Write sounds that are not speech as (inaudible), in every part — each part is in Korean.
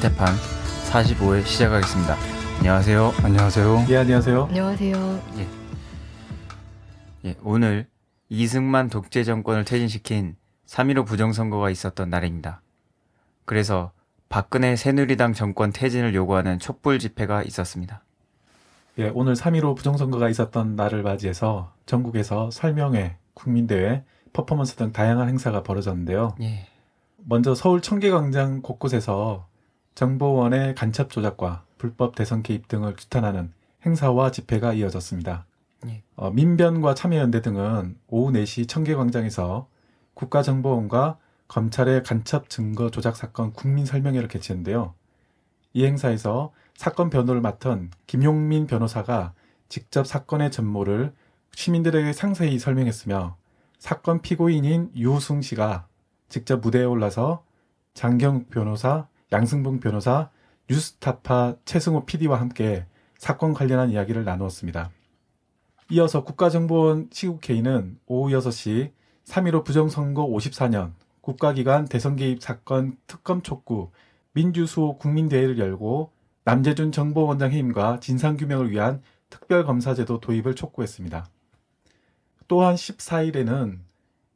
스테판 45회 시작하겠습니다. 안녕하세요. 안녕하세요. 예, 안녕하세요. 안녕하세요. 예, 오늘 이승만 독재 정권을 퇴진시킨 3.15 부정선거가 있었던 날입니다. 그래서 박근혜 새누리당 정권 퇴진을 요구하는 촛불 집회가 있었습니다. 예, 오늘 3.15 부정선거가 있었던 날을 맞이해서 전국에서 설명회, 국민대회, 퍼포먼스 등 다양한 행사가 벌어졌는데요. 예, 먼저 서울 청계광장 곳곳에서 정보원의 간첩 조작과 불법 대선 개입 등을 규탄하는 행사와 집회가 이어졌습니다. 예. 어, 민변과 참여연대 등은 오후 4시 청계광장에서 국가정보원과 검찰의 간첩 증거 조작 사건 국민 설명회를 개최했는데요. 이 행사에서 사건 변호를 맡은 김용민 변호사가 직접 사건의 전모를 시민들에게 상세히 설명했으며 사건 피고인인 유승 씨가 직접 무대에 올라서 장경 변호사, 양승봉 변호사, 뉴스타파 최승호 PD와 함께 사건 관련한 이야기를 나누었습니다. 이어서 국가정보원 시국회의는 오후 6시 3.15 부정선거 54년 국가기관 대선 개입 사건 특검 촉구 민주수호 국민대회를 열고 남재준 정보원장 해임과 진상규명을 위한 특별검사제도 도입을 촉구했습니다. 또한 14일에는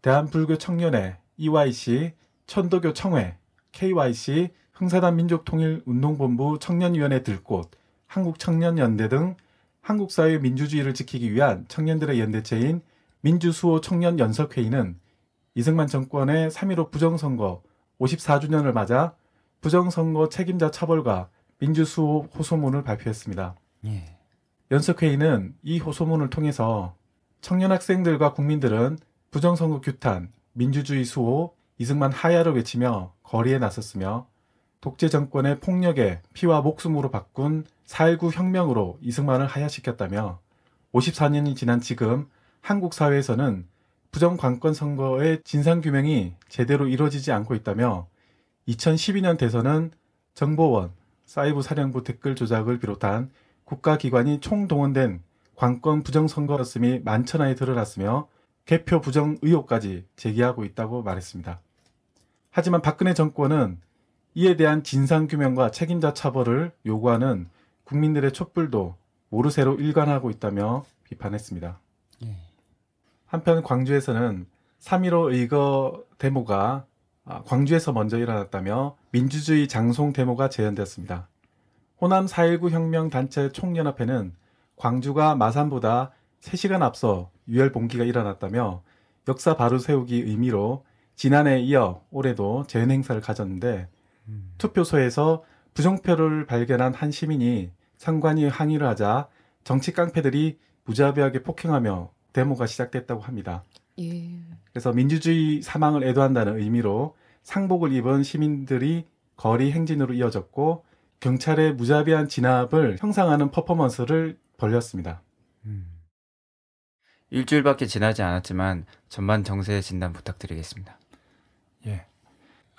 대한불교 청년회 EYC, 천도교 청회, KYC, 흥사단 민족통일운동본부 청년위원회 들꽃, 한국청년연대 등 한국사회 민주주의를 지키기 위한 청년들의 연대체인 민주수호 청년연석회의는 이승만 정권의 3.15 부정선거 54주년을 맞아 부정선거 책임자 처벌과 민주수호 호소문을 발표했습니다. 예, 연석회의는 이 호소문을 통해서 청년 학생들과 국민들은 부정선거 규탄, 민주주의 수호, 이승만 하야를 외치며 거리에 나섰으며 독재 정권의 폭력에 피와 목숨으로 바꾼 4.19 혁명으로 이승만을 하야시켰다며 54년이 지난 지금 한국 사회에서는 부정관권 선거의 진상규명이 제대로 이루어지지 않고 있다며 2012년 대선은 정보원, 사이버 사령부 댓글 조작을 비롯한 국가기관이 총동원된 관권 부정선거였음이 만천하에 드러났으며 개표 부정 의혹까지 제기하고 있다고 말했습니다. 하지만 박근혜 정권은 이에 대한 진상규명과 책임자 처벌을 요구하는 국민들의 촛불도 모르쇠로 일관하고 있다며 비판했습니다. 예. 한편 광주에서는 3.15 의거 데모가 아, 광주에서 먼저 일어났다며 민주주의 장송 데모가 재현되었습니다. 호남 4.19 혁명 단체 총연합회는 광주가 마산보다 3시간 앞서 유혈 봉기가 일어났다며 역사 바로 세우기 의미로 지난해에 이어 올해도 재현 행사를 가졌는데 투표소에서 부정표를 발견한 한 시민이 상관이 항의를 하자 정치 깡패들이 무자비하게 폭행하며 데모가 시작됐다고 합니다. 예. 그래서 민주주의 사망을 애도한다는 의미로 상복을 입은 시민들이 거리 행진으로 이어졌고 경찰의 무자비한 진압을 형상하는 퍼포먼스를 벌였습니다. 일주일밖에 지나지 않았지만 전반 정세 진단 부탁드리겠습니다. 예.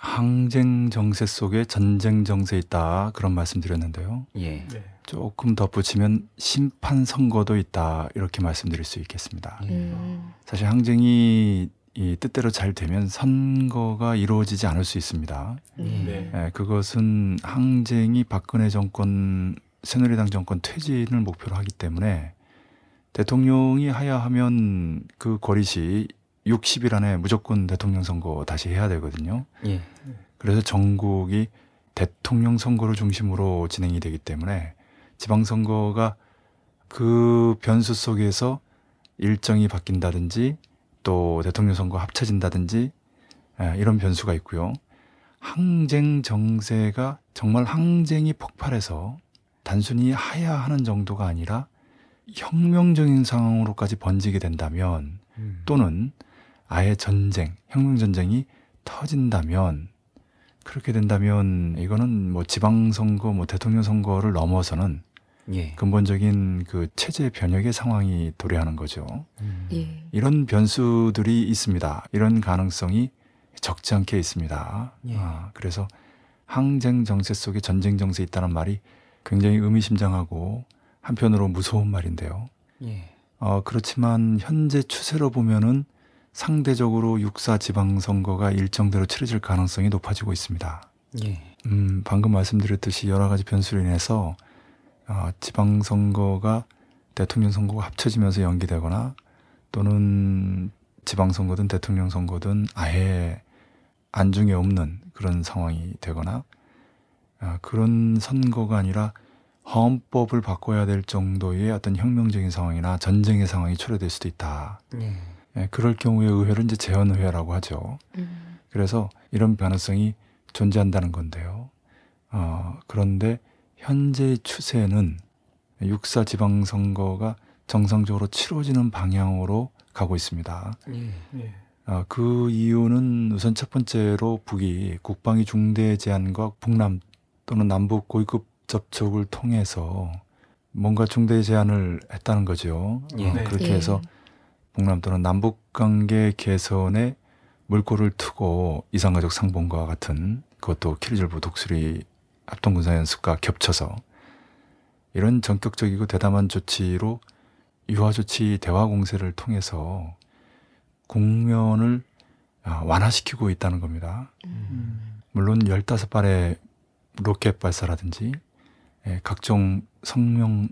항쟁 정세 속에 전쟁 정세 있다 그런 말씀드렸는데요. 예, 네. 조금 덧붙이면 심판 선거도 있다 이렇게 말씀드릴 수 있겠습니다. 음. 사실 항쟁이 이 뜻대로 잘 되면 선거가 이루어지지 않을 수 있습니다. 음. 네. 예, 그것은 항쟁이 박근혜 정권 새누리당 정권 퇴진을 목표로 하기 때문에 대통령이 하야 하면 그 거리시 60일 안에 무조건 대통령 선거 다시 해야 되거든요. 예, 그래서 전국이 대통령 선거를 중심으로 진행이 되기 때문에 지방선거가 그 변수 속에서 일정이 바뀐다든지 또 대통령 선거 합쳐진다든지 예, 이런 변수가 있고요. 항쟁 정세가 정말 항쟁이 폭발해서 단순히 하야하는 정도가 아니라 혁명적인 상황으로까지 번지게 된다면 음. 또는 아예 전쟁, 혁명 전쟁이 터진다면 그렇게 된다면 이거는 뭐 지방선거, 뭐 대통령 선거를 넘어서는 예, 근본적인 그 체제 변혁의 상황이 도래하는 거죠. 음. 예. 이런 변수들이 있습니다. 이런 가능성이 적지 않게 있습니다. 예. 아, 그래서 항쟁 정세 속에 전쟁 정세 있다는 말이 굉장히 의미심장하고 한편으로 무서운 말인데요. 예. 어, 그렇지만 현재 추세로 보면은 상대적으로 육사 지방선거가 일정대로 치러질 가능성이 높아지고 있습니다. 예. 음, 방금 말씀드렸듯이 여러 가지 변수로 인해서 어, 지방선거가 대통령 선거가 합쳐지면서 연기되거나 또는 지방선거든 대통령 선거든 아예 안중에 없는 그런 상황이 되거나 아, 그런 선거가 아니라 헌법을 바꿔야 될 정도의 어떤 혁명적인 상황이나 전쟁의 상황이 초래될 수도 있다. 예. 예, 그럴 경우에 의회를 이제 재헌의회라고 하죠. 음. 그래서 이런 가능성이 존재한다는 건데요. 어, 그런데 현재의 추세는 육사 지방선거가 정상적으로 치러지는 방향으로 가고 있습니다. 예. 예. 아, 그 이유는 우선 첫 번째로 북이 국방위 중대 제한과 북남 또는 남북 고위급 접촉을 통해서 뭔가 중대 제한을 했다는 거죠. 예. 어, 네. 그렇게 예. 해서 북남 또는 남북 관계 개선에 물꼬를 트고 이산가족 상봉과 같은 그것도 키리졸브 독수리 합동군사 연습과 겹쳐서 이런 전격적이고 대담한 조치로 유화 조치 대화 공세를 통해서 국면을 아, 완화시키고 있다는 겁니다. 음. 물론 15발의 로켓 발사라든지 예, 각종 성명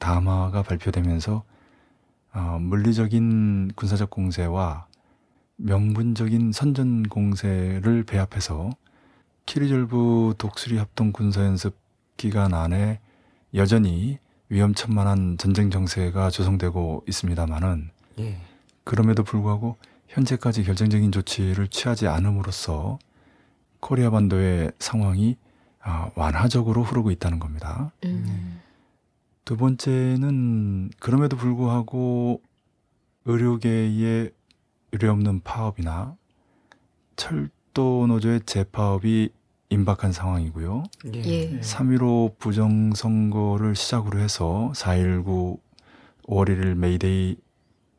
담화가 발표되면서 어, 물리적인 군사적 공세와 명분적인 선전 공세를 배합해서 키리졸브 독수리 합동 군사 연습 기간 안에 여전히 위험천만한 전쟁 정세가 조성되고 있습니다만은 예. 그럼에도 불구하고 현재까지 결정적인 조치를 취하지 않음으로써 코리아 반도의 상황이 아, 완화적으로 흐르고 있다는 겁니다. 음. 두 번째는 그럼에도 불구하고 의료계의 유례 없는 파업이나 철도 노조의 재파업이 임박한 상황이고요. 예. 예. 3.15 부정선거를 시작으로 해서 4.19, 5월 1일 메이데이,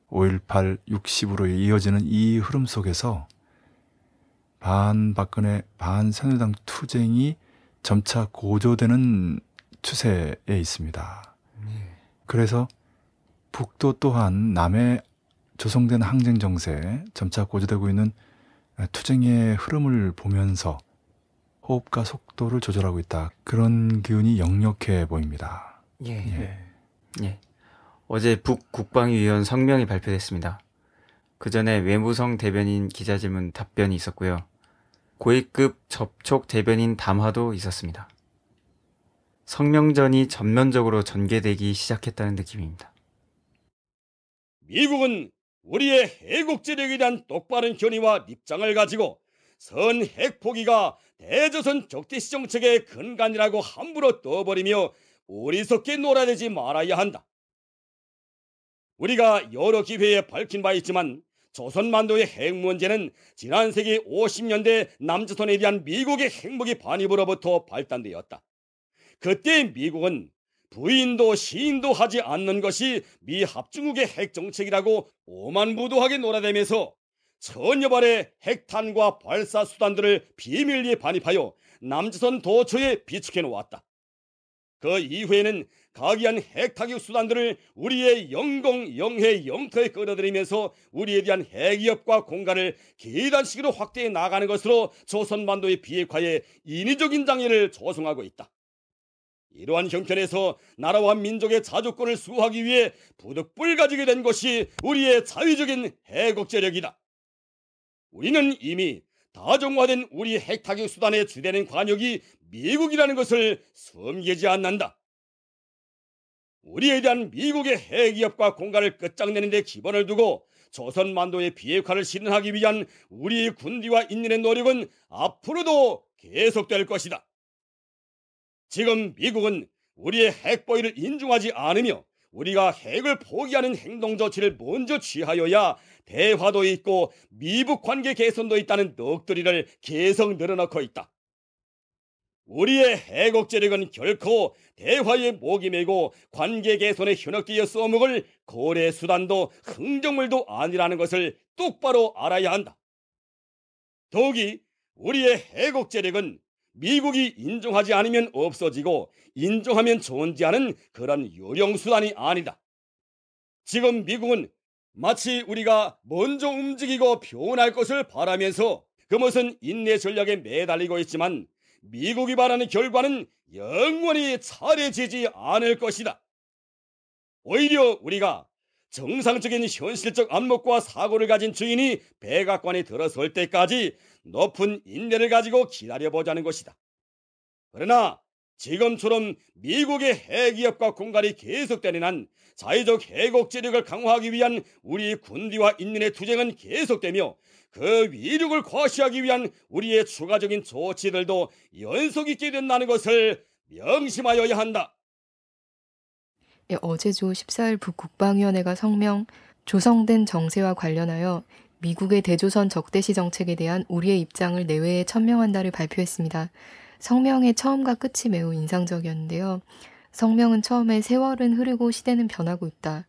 5.18, 6.10으로 이어지는 이 흐름 속에서 반 박근혜, 반 새누리당 투쟁이 점차 고조되는 추세에 있습니다. 예. 그래서 북도 또한 남의 조성된 항쟁 정세, 점차 고조되고 있는 투쟁의 흐름을 보면서 호흡과 속도를 조절하고 있다. 그런 기운이 역력해 보입니다. 예. 예. 예. 예. 어제 북 국방위원 성명이 발표됐습니다. 그 전에 외무성 대변인 기자질문 답변이 있었고요. 고위급 접촉 대변인 담화도 있었습니다. 성명전이 전면적으로 전개되기 시작했다는 느낌입니다. 미국은 우리의 해국지력에 대한 똑바른 견해와 입장을 가지고 선 핵포기가 대조선 적대시 정책의 근간이라고 함부로 떠버리며 어리석게 놀아대지 말아야 한다. 우리가 여러 기회에 밝힌 바 있지만 조선 만도의 핵 문제는 지난 세기 50년대 남조선에 대한 미국의 핵무기 반입으로부터 발단되었다. 그때 미국은 부인도 시인도 하지 않는 것이 미 합중국의 핵 정책이라고 오만부도하게 놀아대면서 천여 발의 핵탄과 발사 수단들을 비밀리에 반입하여 남조선 도처에 비축해 놓았다. 그 이후에는 각이한 핵타격 수단들을 우리의 영공, 영해, 영토에 끌어들이면서 우리에 대한 핵위협과 공간을 계단식으로 확대해 나가는 것으로 조선반도의 비핵화에 인위적인 장애를 조성하고 있다. 이러한 형편에서 나라와 민족의 자주권을 수호하기 위해 부득불 가지게 된 것이 우리의 자위적인 해국제력이다. 우리는 이미 다정화된 우리 핵타격 수단의 주되는 관역이 미국이라는 것을 숨기지 않는다. 우리에 대한 미국의 핵위협과 공간을 끝장내는 데 기본을 두고 조선 만도의 비핵화를 실현하기 위한 우리 군비와 인민의 노력은 앞으로도 계속될 것이다. 지금 미국은 우리의 핵보위를 인중하지 않으며 우리가 핵을 포기하는 행동 조치를 먼저 취하여야 대화도 있고 미북 관계 개선도 있다는 넋두리를 계속 늘어놓고 있다. 우리의 해국제력은 결코 대화의 목이 메고 관계 개선의 현역기에 써먹을 거래 수단도 흥정물도 아니라는 것을 똑바로 알아야 한다. 더욱이 우리의 해국제력은 미국이 인정하지 않으면 없어지고 인정하면 존재하는 그런 요령수단이 아니다. 지금 미국은 마치 우리가 먼저 움직이고 표현할 것을 바라면서 그것은 인내 전략에 매달리고 있지만 미국이 바라는 결과는 영원히 차례지지 않을 것이다. 오히려 우리가 정상적인 현실적 안목과 사고를 가진 주인이 백악관에 들어설 때까지 높은 인내를 가지고 기다려보자는 것이다. 그러나 지금처럼 미국의 핵위협과 공갈이 계속되는 한 자유적 해곡제력을 강화하기 위한 우리 군비와 인민의 투쟁은 계속되며 그 위력을 과시하기 위한 우리의 추가적인 조치들도 연속 있게 된다는 것을 명심하여야 한다. 예, 어제죠 14일 북국방위원회가 성명 조성된 정세와 관련하여 미국의 대조선 적대시 정책에 대한 우리의 입장을 내외에 천명한다를 발표했습니다. 성명의 처음과 끝이 매우 인상적이었는데요. 성명은 처음에 세월은 흐르고 시대는 변하고 있다.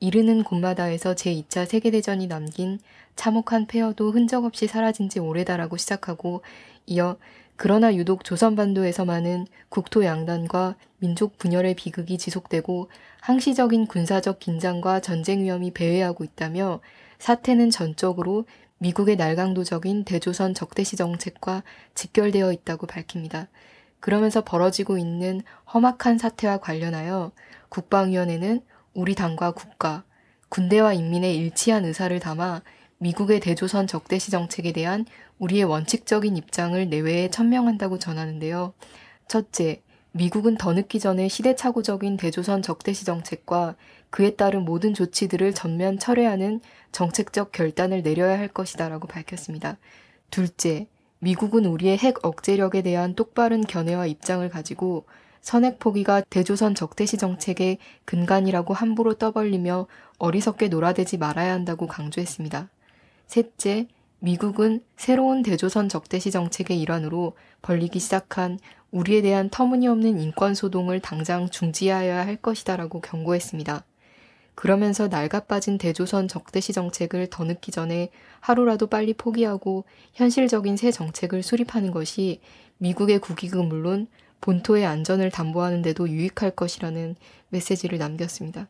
이르는 곳마다에서 제2차 세계대전이 남긴 참혹한 폐허도 흔적 없이 사라진 지 오래다라고 시작하고 이어 그러나 유독 조선반도에서만은 국토 양단과 민족 분열의 비극이 지속되고 항시적인 군사적 긴장과 전쟁 위험이 배회하고 있다며 사태는 전적으로 미국의 날강도적인 대조선 적대시 정책과 직결되어 있다고 밝힙니다. 그러면서 벌어지고 있는 험악한 사태와 관련하여 국방위원회는 우리 당과 국가, 군대와 인민의 일치한 의사를 담아 미국의 대조선 적대시 정책에 대한 우리의 원칙적인 입장을 내외에 천명한다고 전하는데요. 첫째, 미국은 더 늦기 전에 시대착오적인 대조선 적대시 정책과 그에 따른 모든 조치들을 전면 철회하는 정책적 결단을 내려야 할 것이다라고 밝혔습니다. 둘째, 미국은 우리의 핵 억제력에 대한 똑바른 견해와 입장을 가지고 선핵 포기가 대조선 적대시 정책의 근간이라고 함부로 떠벌리며 어리석게 놀아대지 말아야 한다고 강조했습니다. 셋째, 미국은 새로운 대조선 적대시 정책의 일환으로 벌리기 시작한 우리에 대한 터무니없는 인권 소동을 당장 중지하여야 할 것이다라고 경고했습니다. 그러면서 낡아빠진 대조선 적대시 정책을 더 늦기 전에 하루라도 빨리 포기하고 현실적인 새 정책을 수립하는 것이 미국의 국익은 물론 본토의 안전을 담보하는 데도 유익할 것이라는 메시지를 남겼습니다.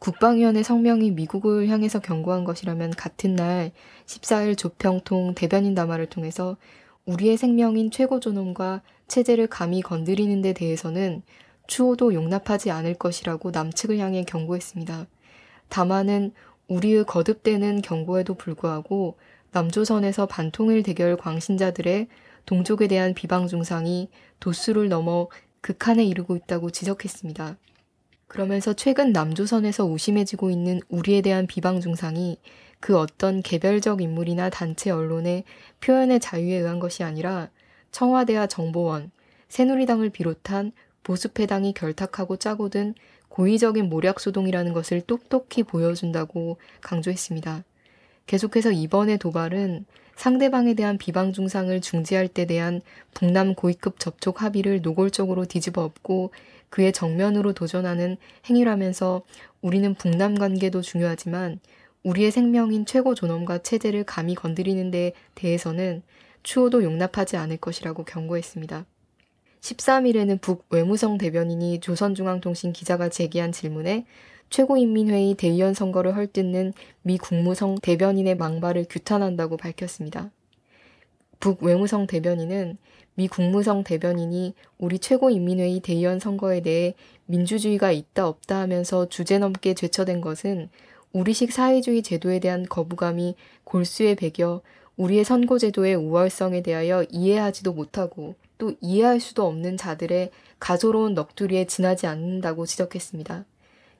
국방위원회 성명이 미국을 향해서 경고한 것이라면 같은 날 14일 조평통 대변인 담화를 통해서 우리의 생명인 최고 존엄과 체제를 감히 건드리는 데 대해서는 추호도 용납하지 않을 것이라고 남측을 향해 경고했습니다. 담화는 우리의 거듭되는 경고에도 불구하고 남조선에서 반통일 대결 광신자들의 동족에 대한 비방 중상이 도수를 넘어 극한에 이르고 있다고 지적했습니다. 그러면서 최근 남조선에서 우심해지고 있는 우리에 대한 비방 중상이 그 어떤 개별적 인물이나 단체 언론의 표현의 자유에 의한 것이 아니라 청와대와 정보원, 새누리당을 비롯한 보수패당이 결탁하고 짜고 든 고의적인 모략소동이라는 것을 똑똑히 보여준다고 강조했습니다. 계속해서 이번의 도발은 상대방에 대한 비방 중상을 중지할 때 대한 북남 고위급 접촉 합의를 노골적으로 뒤집어 엎고 그의 정면으로 도전하는 행위라면서 우리는 북남 관계도 중요하지만 우리의 생명인 최고 존엄과 체제를 감히 건드리는 데 대해서는 추호도 용납하지 않을 것이라고 경고했습니다. 13일에는 북 외무성 대변인이 조선중앙통신 기자가 제기한 질문에 최고인민회의 대의원 선거를 헐뜯는 미 국무성 대변인의 망발을 규탄한다고 밝혔습니다. 북 외무성 대변인은 미 국무성 대변인이 우리 최고인민회의 대의원 선거에 대해 민주주의가 있다 없다 하면서 주제 넘게 죄처된 것은 우리식 사회주의 제도에 대한 거부감이 골수에 배겨 우리의 선거제도의 우월성에 대하여 이해하지도 못하고 또 이해할 수도 없는 자들의 가소로운 넋두리에 지나지 않는다고 지적했습니다.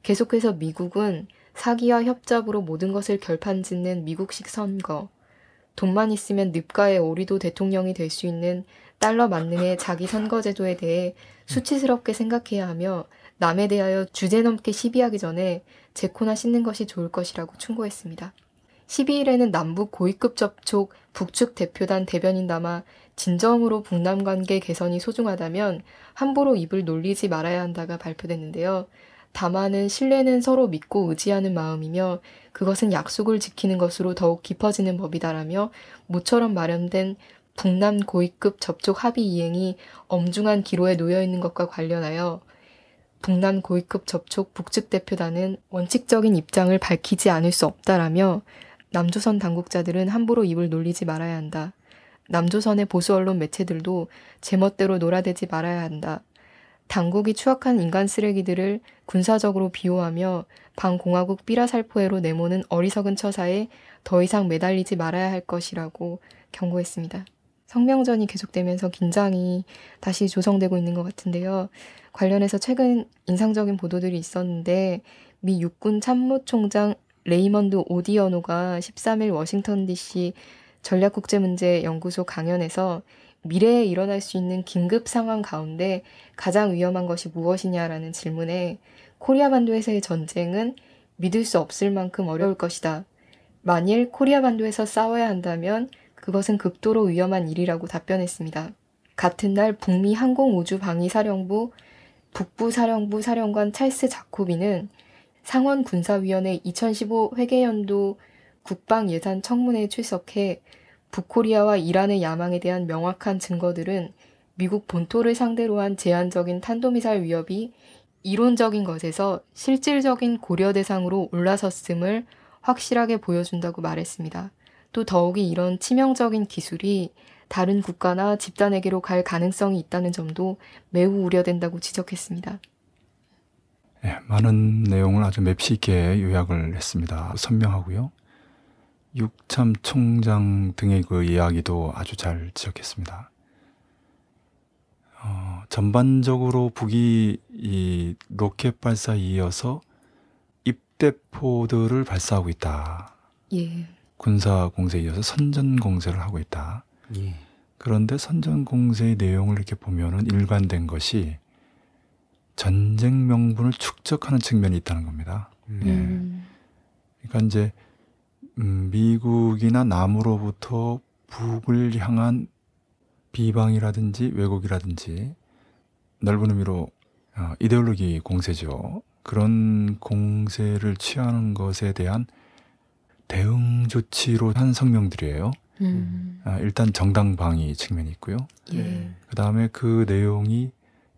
계속해서 미국은 사기와 협잡으로 모든 것을 결판짓는 미국식 선거, 돈만 있으면 늪가에 오리도 대통령이 될 수 있는 달러 만능의 자기 선거제도에 대해 수치스럽게 생각해야 하며 남에 대하여 주제넘게 시비하기 전에 제코나 씻는 것이 좋을 것이라고 충고했습니다. 12일에는 남북 고위급 접촉 북측 대표단 대변인 담아 진정으로 북남 관계 개선이 소중하다면 함부로 입을 놀리지 말아야 한다가 발표됐는데요. 다만은 신뢰는 서로 믿고 의지하는 마음이며 그것은 약속을 지키는 것으로 더욱 깊어지는 법이다라며 모처럼 마련된 북남 고위급 접촉 합의 이행이 엄중한 기로에 놓여 있는 것과 관련하여 북남 고위급 접촉 북측 대표단은 원칙적인 입장을 밝히지 않을 수 없다라며 남조선 당국자들은 함부로 입을 놀리지 말아야 한다. 남조선의 보수 언론 매체들도 제멋대로 놀아대지 말아야 한다. 당국이 추악한 인간 쓰레기들을 군사적으로 비호하며 반공화국 삐라살포해로 내모는 어리석은 처사에 더 이상 매달리지 말아야 할 것이라고 경고했습니다. 성명전이 계속되면서 긴장이 다시 조성되고 있는 것 같은데요. 관련해서 최근 인상적인 보도들이 있었는데 미 육군 참모총장 레이먼드 오디어노가 13일 워싱턴 DC 전략국제문제연구소 강연에서 미래에 일어날 수 있는 긴급 상황 가운데 가장 위험한 것이 무엇이냐라는 질문에 코리아 반도에서의 전쟁은 믿을 수 없을 만큼 어려울 것이다. 만일 코리아 반도에서 싸워야 한다면 그것은 극도로 위험한 일이라고 답변했습니다. 같은 날 북미 항공우주방위사령부 북부사령부 사령관 찰스 자코비는 상원군사위원회 2015 회계연도 국방예산 청문회에 출석해 북코리아와 이란의 야망에 대한 명확한 증거들은 미국 본토를 상대로 한 제한적인 탄도미사일 위협이 이론적인 것에서 실질적인 고려 대상으로 올라섰음을 확실하게 보여준다고 말했습니다. 또 더욱이 이런 치명적인 기술이 다른 국가나 집단에게로 갈 가능성이 있다는 점도 매우 우려된다고 지적했습니다. 네, 많은 내용을 아주 맵시 있게 요약을 했습니다. 선명하고요. 육참 총장 등의 그 이야기도 아주 잘 지적했습니다. 어, 전반적으로 북이 이 로켓 발사 이어서 입대포들을 발사하고 있다. 예. 군사 공세에 이어서 선전 공세를 하고 있다. 예. 그런데 선전 공세의 내용을 이렇게 보면은 일관된 것이 전쟁 명분을 축적하는 측면이 있다는 겁니다. 예. 음. 그러니까 이제 음, 미국이나 남으로부터 북을 향한 비방이라든지 왜곡이라든지 넓은 의미로 어, 이데올로기 공세죠. 그런 공세를 취하는 것에 대한 대응 조치로 한 성명들이에요. 음. 아, 일단 정당 방위 측면이 있고요. 예. 그 다음에 그 내용이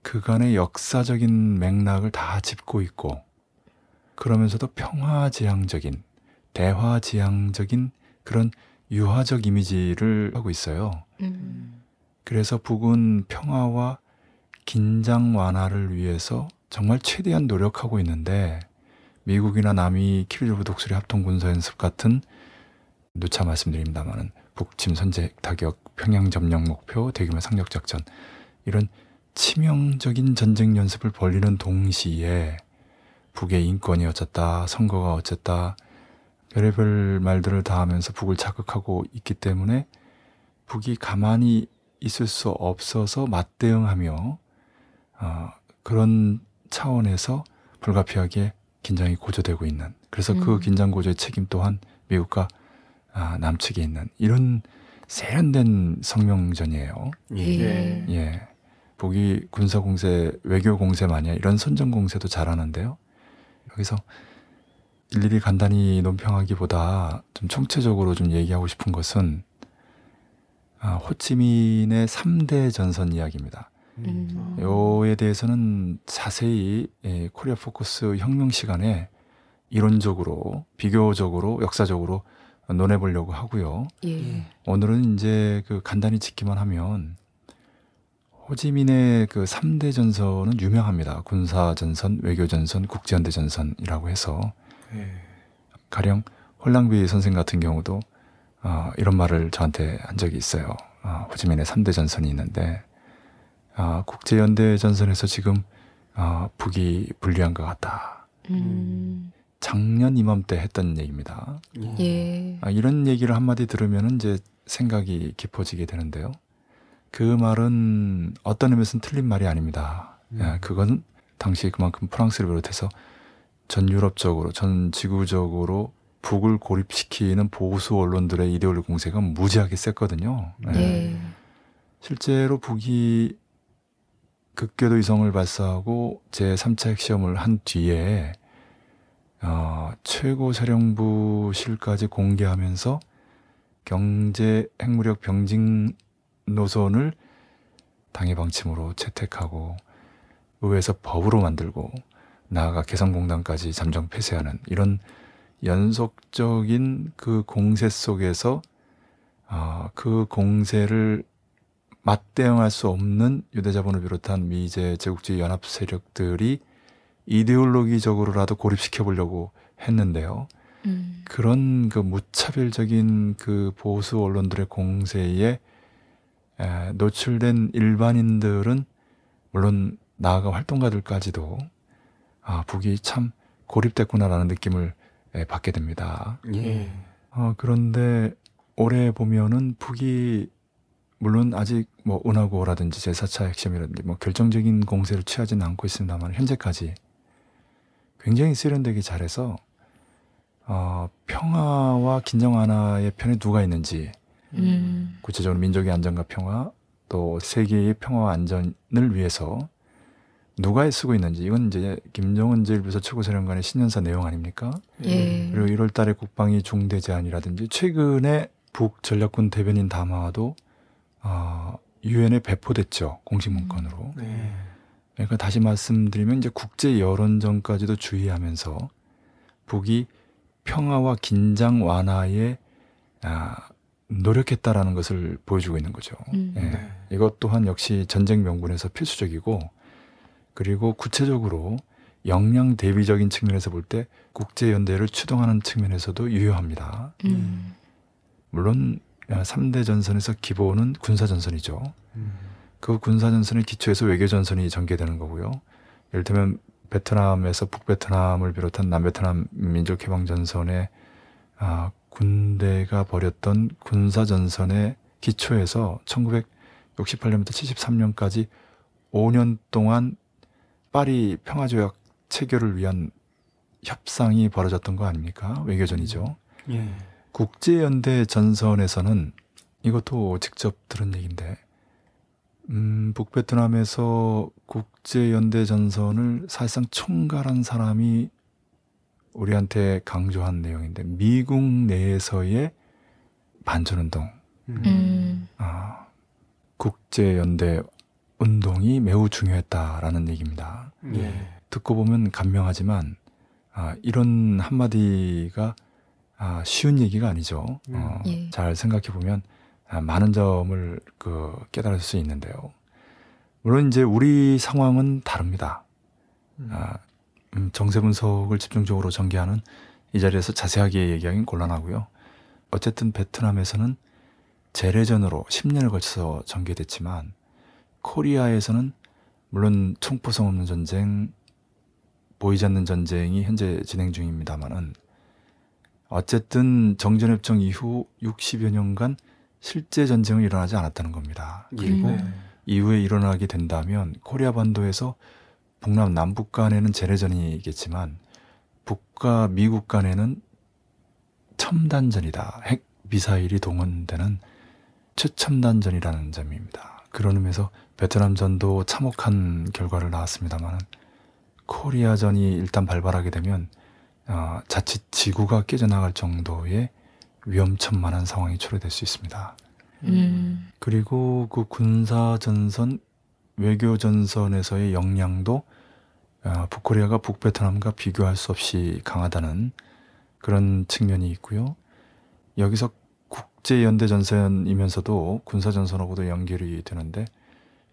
그간의 역사적인 맥락을 다 짚고 있고 그러면서도 평화지향적인 대화지향적인 그런 유화적 이미지를 하고 있어요. 음. 그래서 북은 평화와 긴장 완화를 위해서 정말 최대한 노력하고 있는데 미국이나 남이 키르조브 독수리 합동 군사 연습 같은 누차 말씀드립니다만은 북침 선제 타격, 평양 점령 목표, 대규모 상륙 작전 이런 치명적인 전쟁 연습을 벌리는 동시에 북의 인권이 어쨌다, 선거가 어쨌다, 별의별 말들을 다 하면서 북을 자극하고 있기 때문에 북이 가만히 있을 수 없어서 맞대응하며 어, 그런 차원에서 불가피하게 긴장이 고조되고 있는 그래서 그 음. 긴장 고조의 책임 또한 미국과 아, 남측에 있는 이런 세련된 성명전이에요. 예. 예. 예. 북이 군사 공세, 외교 공세 마냐 이런 선전 공세도 잘하는데요. 여기서 일일이 간단히 논평하기보다 좀 총체적으로 좀 얘기하고 싶은 것은 아, 호치민의 3대 전선 이야기입니다. 음. 요에 대해서는 자세히 예, 코리아 포커스 혁명 시간에 이론적으로 비교적으로 역사적으로 논해 보려고 하고요. 예. 오늘은 이제 그 간단히 짚기만 하면 호지민의 그 3대 전선은 유명합니다. 군사 전선, 외교 전선, 국제 현대 전선이라고 해서 예. 가령 홀랑비 선생 같은 경우도 어, 이런 말을 저한테 한 적이 있어요. 어, 호지민의 3대 전선이 있는데 아, 국제 현대 전선에서 지금 어, 북이 불리한 것 같다. 음. 작년 이맘때 했던 얘기입니다. 예. 아, 이런 얘기를 한마디 들으면 이제 생각이 깊어지게 되는데요. 그 말은 어떤 의미에서는 틀린 말이 아닙니다. 음. 예, 그건 당시 그만큼 프랑스를 비롯해서 전 유럽적으로, 전 지구적으로 북을 고립시키는 보수 언론들의 이데올리 공세가 무지하게 셌거든요. 예. 예. 실제로 북이 극궤도 위성을 발사하고 제 3차 핵시험을 한 뒤에 어, 최고 사령부실까지 공개하면서 경제 핵무력 병진 노선을 당의 방침으로 채택하고 의회에서 법으로 만들고 나아가 개성공단까지 잠정 폐쇄하는 이런 연속적인 그 공세 속에서 아, 그 공세를 맞대응할 수 없는 유대자본을 비롯한 미제 제국주의 연합 세력들이 이데올로기적으로라도 고립시켜 보려고 했는데요. 음. 그런 그 무차별적인 그 보수 언론들의 공세에 에, 노출된 일반인들은 물론 나아가 활동가들까지도 아 북이 참 고립됐구나라는 느낌을 에, 받게 됩니다. 예. 어, 그런데 올해 보면은 북이 물론 아직 뭐 은하고라든지 제4차 핵심이라든지 뭐 결정적인 공세를 취하지는 않고 있습니다만 현재까지 굉장히 세련되게 잘해서 어, 평화와 긴장 완화의 편에 누가 있는지 음. 구체적으로 민족의 안전과 평화 또 세계의 평화와 안전을 위해서 누가 애쓰고 있는지 이건 이제 김정은 제1부서 최고사령관의 신년사 내용 아닙니까? 예. 그리고 1월 달에 국방위 중대 제안이라든지 최근에 북 전략군 대변인 담화도 어, 유엔에 배포됐죠. 공식 문건으로. 네. 그러니까 다시 말씀드리면 이제 국제 여론전까지도 주의하면서 북이 평화와 긴장 완화에 아, 노력했다라는 것을 보여주고 있는 거죠. 음. 예. 네. 이것 또한 역시 전쟁 명분에서 필수적이고 그리고 구체적으로 역량 대비적인 측면에서 볼 때 국제 연대를 추동하는 측면에서도 유효합니다. 음. 물론 3대 전선에서 기본은 군사 전선이죠. 음. 그 군사 전선의 기초에서 외교 전선이 전개되는 거고요. 예를 들면 베트남에서 북베트남을 비롯한 남베트남 민족 해방 전선에 아, 군대가 벌였던 군사 전선의 기초에서 1968년부터 73년까지 5년 동안 파리 평화조약 체결을 위한 협상이 벌어졌던 거 아닙니까? 외교전이죠. 예. 국제연대 전선에서는 이것도 직접 들은 얘기인데, 음, 북베트남에서 국제연대 전선을 사실상 총괄한 사람이 우리한테 강조한 내용인데, 미국 내에서의 반전운동, 음. 아, 국제연대 운동이 매우 중요했다라는 얘기입니다. 예. 듣고 보면 감명하지만, 아, 이런 한마디가 아, 쉬운 얘기가 아니죠. 어, 예. 잘 생각해 보면 아, 많은 점을 그 깨달을 수 있는데요. 물론 이제 우리 상황은 다릅니다. 음. 아, 음, 정세 분석을 집중적으로 전개하는 이 자리에서 자세하게 얘기하기는 곤란하고요. 어쨌든 베트남에서는 재래전으로 10년을 걸쳐서 전개됐지만 코리아에서는 물론 총포성 없는 전쟁, 보이지 않는 전쟁이 현재 진행 중입니다만은 어쨌든 정전협정 이후 60여 년간 실제 전쟁은 일어나지 않았다는 겁니다. 그리고 음. 네. 이후에 일어나게 된다면 코리아 반도에서 북남 남북 간에는 재래전이겠지만 북과 미국 간에는 첨단전이다. 핵 미사일이 동원되는 최첨단전이라는 점입니다. 그런 의미에서 베트남전도 참혹한 결과를 낳았습니다만 코리아전이 일단 발발하게 되면 어, 자칫 지구가 깨져나갈 정도의 위험천만한 상황이 초래될 수 있습니다. 음. 그리고 그 군사 전선, 외교 전선에서의 역량도 어, 북코리아가 북베트남과 비교할 수 없이 강하다는 그런 측면이 있고요. 여기서 국제 연대 전선이면서도 군사 전선하고도 연결이 되는데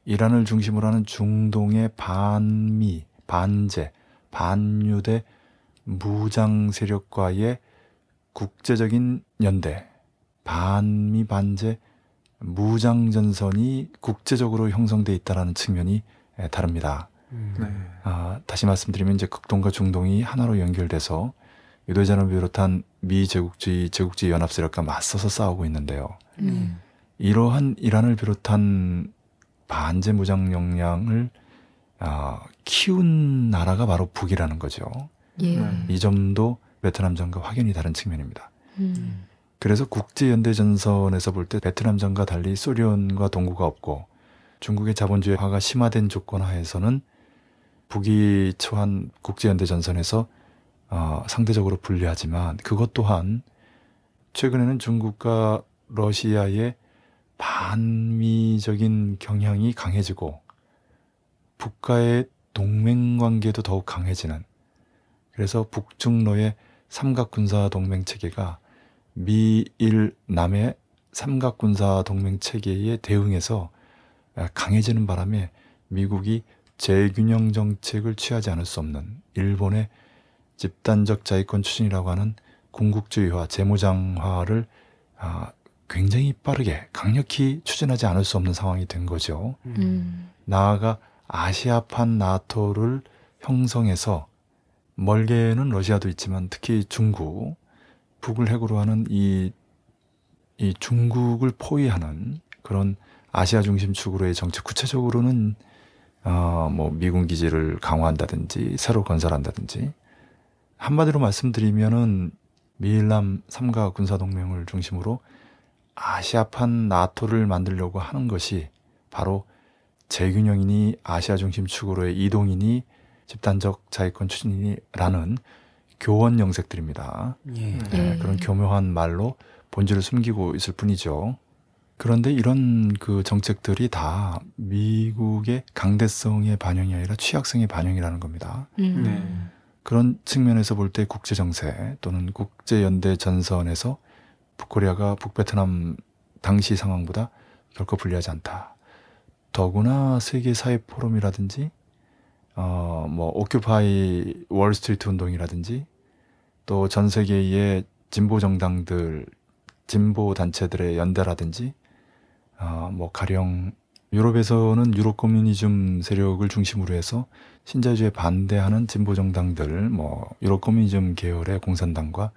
이란을 중심으로 하는 중동의 반미, 반제, 반유대 무장 세력과의 국제적인 연대, 반미 반제 무장 전선이 국제적으로 형성돼 있다라는 측면이 에, 다릅니다. 네. 아, 다시 말씀드리면 이제 극동과 중동이 하나로 연결돼서 유도자를 비롯한 미 제국주의 제국주의 연합 세력과 맞서서 싸우고 있는데요. 음. 이러한 이란을 비롯한 반제 무장 역량을 아, 키운 나라가 바로 북이라는 거죠. 예. 네. 이 점도 베트남전과 확연히 다른 측면입니다. 음. 그래서 국제연대 전선에서 볼 때 베트남전과 달리 소련과 동구가 없고 중국의 자본주의화가 심화된 조건 하에서는 북이 처한 국제연대 전선에서 어, 상대적으로 불리하지만 그것 또한 최근에는 중국과 러시아의 반미적인 경향이 강해지고 북과의 동맹 관계도 더욱 강해지는 그래서 북중로의 삼각군사 동맹 체계가 미일 남의 삼각군사 동맹 체계에 대응해서 강해지는 바람에 미국이 재균형 정책을 취하지 않을 수 없는 일본의 집단적 자위권 추진이라고 하는 군국주의화, 재무장화를 아, 굉장히 빠르게 강력히 추진하지 않을 수 없는 상황이 된 거죠. 음. 나아가 아시아판 나토를 형성해서 멀게는 러시아도 있지만 특히 중국, 북을 핵으로 하는 이, 이 중국을 포위하는 그런 아시아 중심 축으로의 정책 구체적으로는 어, 뭐 미군 기지를 강화한다든지 새로 건설한다든지 한마디로 말씀드리면은 미일남 삼가 군사 동맹을 중심으로 아시아판 나토를 만들려고 하는 것이 바로 재균형이니 아시아 중심 축으로의 이동이니 집단적 자위권 추진이라는 교원 영색들입니다. 예. 네, 예. 그런 교묘한 말로 본질을 숨기고 있을 뿐이죠. 그런데 이런 그 정책들이 다 미국의 강대성의 반영이 아니라 취약성의 반영이라는 겁니다. 음. 네. 그런 측면에서 볼 때 국제 정세 또는 국제 연대 전선에서 북코리아가 북베트남 당시 상황보다 결코 불리하지 않다. 더구나 세계 사회 포럼이라든지 어 뭐 Occupy Wall Street 운동이라든지 또 전 세계의 진보 정당들 진보 단체들의 연대라든지 어 뭐 가령 유럽에서는 유로코뮤니즘 세력을 중심으로 해서 신자유주의에 반대하는 진보 정당들, 뭐 유로코뮤니즘 계열의 공산당과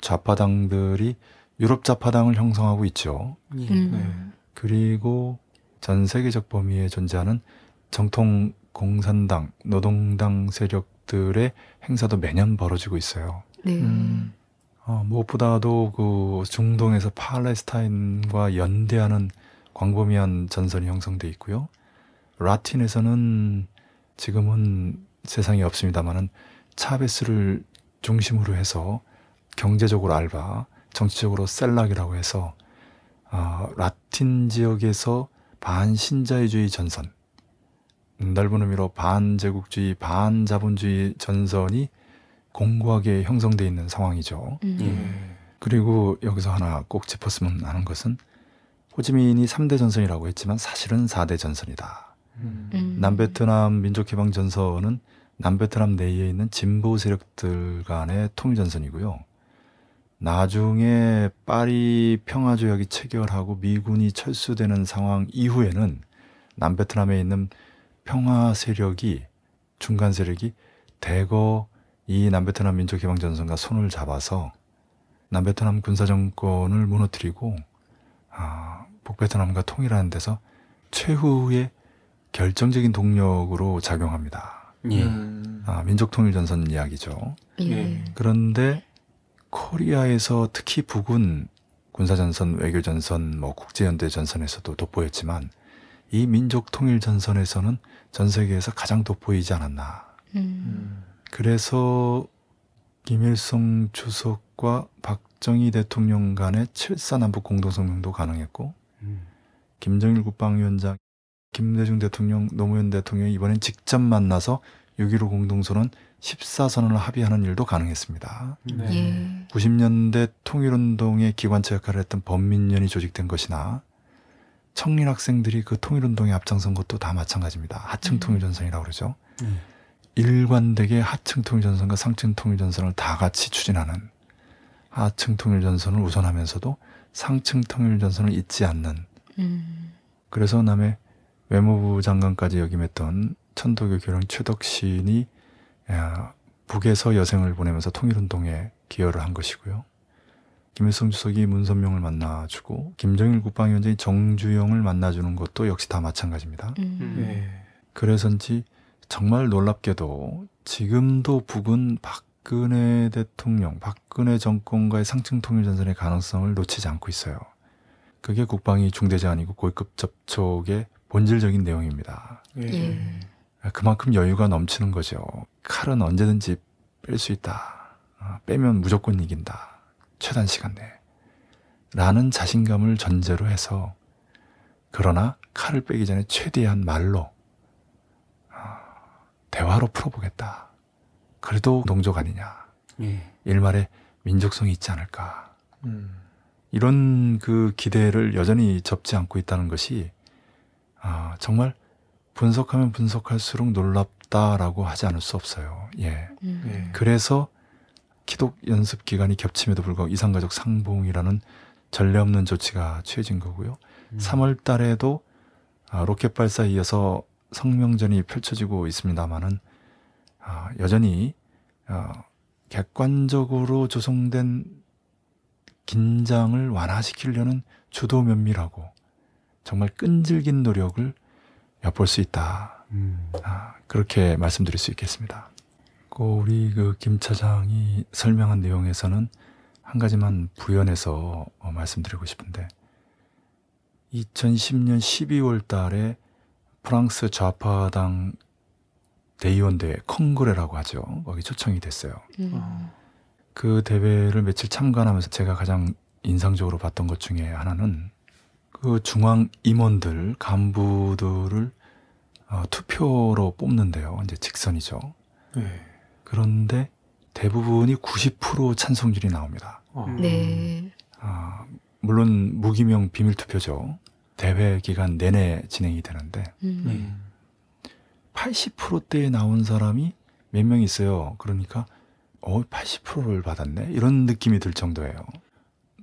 좌파당들이 유럽 좌파당을 형성하고 있죠. 예. 음. 그리고 전 세계적 범위에 존재하는 정통 공산당, 노동당 세력들의 행사도 매년 벌어지고 있어요. 네. 음. 어, 무엇보다도 그 중동에서 팔레스타인과 연대하는 광범위한 전선이 형성돼 있고요. 라틴에서는 지금은 세상에 없습니다만은 차베스를 중심으로 해서 경제적으로 알바, 정치적으로 셀락이라고 해서 아, 라틴 지역에서 반신자유주의 전선, 넓은 의미로 반제국주의, 반자본주의 전선이 공고하게 형성돼 있는 상황이죠. 음. 예. 그리고 여기서 하나 꼭 짚었으면 하는 것은 호지민이 3대 전선이라고 했지만 사실은 4대 전선이다. 음. 음. 남베트남 민족해방 전선은 남베트남 내에 있는 진보 세력들 간의 통일 전선이고요. 나중에 파리 평화 조약이 체결하고 미군이 철수되는 상황 이후에는 남베트남에 있는 평화 세력이 중간 세력이 대거 이 남베트남 민족해방 전선과 손을 잡아서 남베트남 군사 정권을 무너뜨리고 아, 북베트남과 통일하는 데서 최후의 결정적인 동력으로 작용합니다. 예. 음. 아, 민족 통일 전선 이야기죠. 예. 예. 그런데 코리아에서 특히 북은 군사전선, 외교전선, 뭐 국제연대 전선에서도 돋보였지만 이 민족 통일 전선에서는 전 세계에서 가장 돋보이지 않았나. 음. 음. 그래서 김일성 주석과 박정희 대통령 간의 7사 남북 공동성명도 가능했고 음. 김정일 국방위원장, 김대중 대통령, 노무현 대통령이 이번엔 직접 만나서 6.15 공동선언 14선언을 합의하는 일도 가능했습니다. 네. 예. 90년대 통일운동의 기관차 역할을 했던 범민련이 조직된 것이나 청년 학생들이 그 통일운동에 앞장선 것도 다 마찬가지입니다. 하층 음. 통일전선이라고 그러죠. 음. 일관되게 하층 통일전선과 상층 통일전선을 다 같이 추진하는 하층 통일전선을 우선하면서도 상층 통일전선을 잊지 않는 음. 그래서 남의 외무부 장관까지 역임했던 천도교 교령 최덕신이 야, 북에서 여생을 보내면서 통일운동에 기여를 한 것이고요. 김일성 주석이 문선명을 만나주고 김정일 국방위원장이 정주영을 만나주는 것도 역시 다 마찬가지입니다. 음. 예. 그래서인지 정말 놀랍게도 지금도 북은 박근혜 대통령, 박근혜 정권과의 상층 통일 전선의 가능성을 놓치지 않고 있어요. 그게 국방위 중대장 아니고 고위급 접촉의 본질적인 내용입니다. 예. 예. 그만큼 여유가 넘치는 거죠. 칼은 언제든지 뺄 수 있다. 아, 빼면 무조건 이긴다. 최단 시간 내에. 라는 자신감을 전제로 해서 그러나 칼을 빼기 전에 최대한 말로 아, 대화로 풀어보겠다. 그래도 동족 아니냐. 예. 일말의 민족성이 있지 않을까. 음. 이런 그 기대를 여전히 접지 않고 있다는 것이 아, 정말 분석하면 분석할수록 놀랍다라고 하지 않을 수 없어요. 예. 음. 네. 그래서 기독 연습 기간이 겹침에도 불구하고 이상가족 상봉이라는 전례 없는 조치가 취해진 거고요. 음. 3월 달에도 아, 로켓 발사에 이어서 성명전이 펼쳐지고 있습니다만은 아, 여전히 어, 객관적으로 조성된 긴장을 완화시키려는 주도 면밀하고 정말 끈질긴 노력을 엿볼 수 있다. 음. 아, 그렇게 말씀드릴 수 있겠습니다. 그 우리 그 김 차장이 설명한 내용에서는 한 가지만 부연해서 어, 말씀드리고 싶은데 2010년 12월 달에 프랑스 좌파당 대의원대회 콩그레라고 하죠. 거기 초청이 됐어요. 음. 그 대회를 며칠 참관하면서 제가 가장 인상적으로 봤던 것 중에 하나는 그 중앙 임원들 간부들을 어, 투표로 뽑는데요. 이제 직선이죠. 네. 그런데 대부분이 90% 찬성률이 나옵니다. 어. 네. 아, 물론 무기명 비밀 투표죠. 대회 기간 내내 진행이 되는데 음. 음. 80%대에 나온 사람이 몇 명 있어요. 그러니까 어 80%를 받았네. 이런 느낌이 들 정도예요.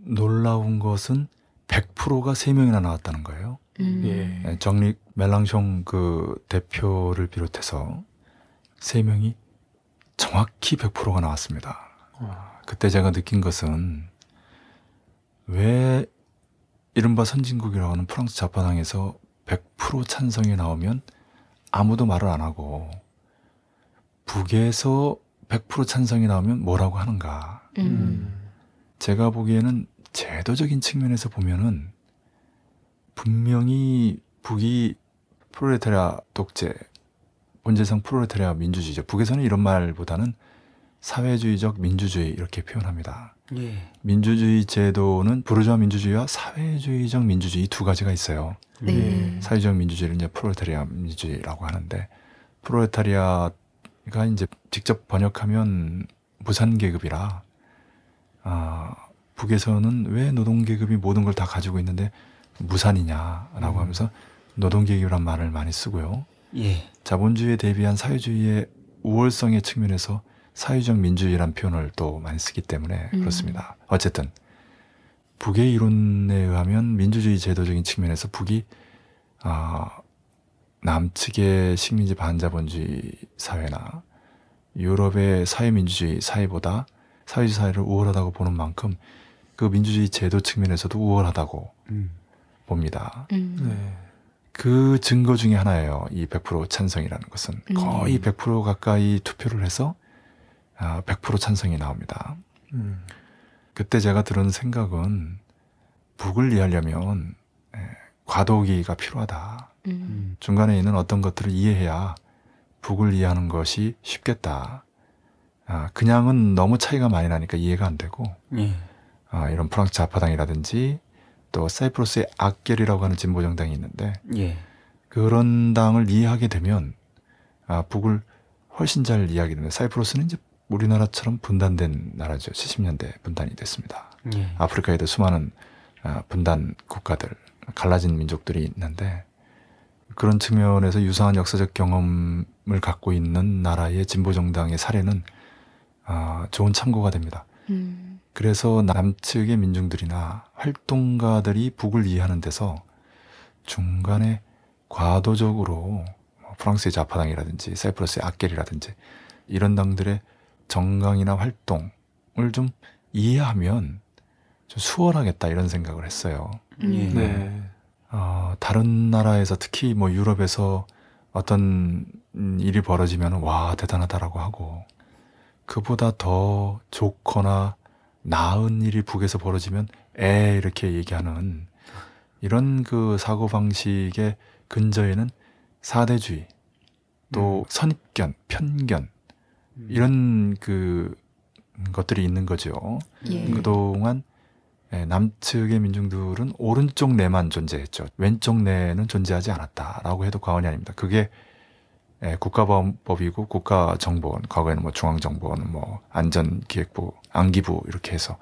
놀라운 것은 100%가 3명이나 나왔다는 거예요. 음. 예. 네, 정릭 멜랑숑 그 대표를 비롯해서 3명이 정확히 100%가 나왔습니다. 어. 그때 제가 느낀 것은 왜 이른바 선진국이라고 하는 프랑스 좌파당에서 100% 찬성이 나오면 아무도 말을 안 하고 북에서 100% 찬성이 나오면 뭐라고 하는가. 음. 제가 보기에는 제도적인 측면에서 보면은 분명히 북이 프로레타리아 독재, 본질상 프로레타리아 민주주의죠. 북에서는 이런 말보다는 사회주의적 민주주의 이렇게 표현합니다. 예. 민주주의 제도는 부르주아 민주주의와 사회주의적 민주주의 이두 가지가 있어요. 네. 예. 사회주의 민주주의를 이제 프로레타리아 민주주의라고 하는데 프로레타리아가 이제 직접 번역하면 무산 계급이라 아, 북에서는 왜 노동 계급이 모든 걸 다 가지고 있는데 무산이냐라고 음. 하면서 노동 계급이란 말을 많이 쓰고요. 예. 자본주의에 대비한 사회주의의 우월성의 측면에서 사회적 민주주의란 표현을 또 많이 쓰기 때문에 음. 그렇습니다. 어쨌든 북의 이론에 의하면 민주주의 제도적인 측면에서 북이 아, 남측의 식민지 반자본주의 사회나 유럽의 사회민주주의 사회보다 사회주의 사회를 우월하다고 보는 만큼 그 민주주의 제도 측면에서도 우월하다고 음. 봅니다. 음. 네. 그 증거 중에 하나예요. 이 100% 찬성이라는 것은 음. 거의 100% 가까이 투표를 해서 아, 100% 찬성이 나옵니다. 음. 그때 제가 들은 생각은 북을 이해하려면 에, 과도기가 필요하다. 음. 음. 중간에 있는 어떤 것들을 이해해야 북을 이해하는 것이 쉽겠다. 아, 그냥은 너무 차이가 많이 나니까 이해가 안 되고 예. 아, 이런 프랑스 좌파당이라든지 또 사이프러스의 악결이라고 하는 진보 정당이 있는데 예. 그런 당을 이해하게 되면 아, 북을 훨씬 잘 이해하게 됩니다. 사이프러스는 이제 우리나라처럼 분단된 나라죠. 70년대 분단이 됐습니다. 예. 아프리카에도 수많은 아, 분단 국가들, 갈라진 민족들이 있는데 그런 측면에서 유사한 역사적 경험을 갖고 있는 나라의 진보 정당의 사례는 아, 좋은 참고가 됩니다. 음. 그래서 남측의 민중들이나 활동가들이 북을 이해하는 데서 중간에 과도적으로 뭐 프랑스의 좌파당이라든지 사이프러스의 악겔이라든지 이런 당들의 정강이나 활동을 좀 이해하면 좀 수월하겠다 이런 생각을 했어요. 예. 네. 어, 다른 나라에서 특히 뭐 유럽에서 어떤 음, 일이 벌어지면 와 대단하다라고 하고 그보다 더 좋거나 나은 일이 북에서 벌어지면 에 이렇게 얘기하는 이런 그 사고 방식의 근저에는 사대주의 또 선입견 편견 이런 그 것들이 있는 거죠. 예. 그동안 예, 남측의 민중들은 오른쪽 내만 존재했죠. 왼쪽 내는 존재하지 않았다라고 해도 과언이 아닙니다. 그게 예, 국가보안법이고 국가정보원, 과거에는 뭐 중앙정보원, 뭐 안전기획부, 안기부 이렇게 해서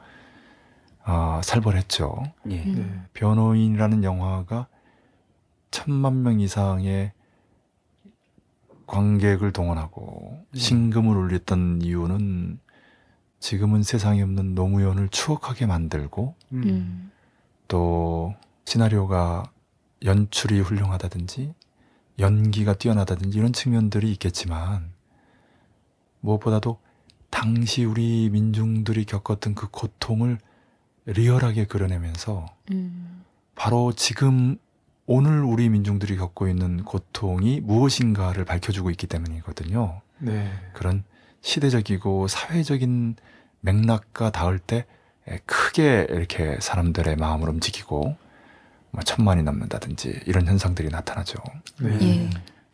아, 살벌했죠. 예. 음. 네. 변호인이라는 영화가 천만 명 이상의 관객을 동원하고 네. 신금을 울렸던 이유는 지금은 세상에 없는 노무현을 추억하게 만들고 음. 또 시나리오가 연출이 훌륭하다든지 연기가 뛰어나다든지 이런 측면들이 있겠지만 무엇보다도 당시 우리 민중들이 겪었던 그 고통을 리얼하게 그려내면서 음. 바로 지금 오늘 우리 민중들이 겪고 있는 고통이 무엇인가를 밝혀주고 있기 때문이거든요. 네. 그런 시대적이고 사회적인 맥락과 닿을 때 크게 이렇게 사람들의 마음을 움직이고 뭐 천만이 넘는다든지 이런 현상들이 나타나죠. 네.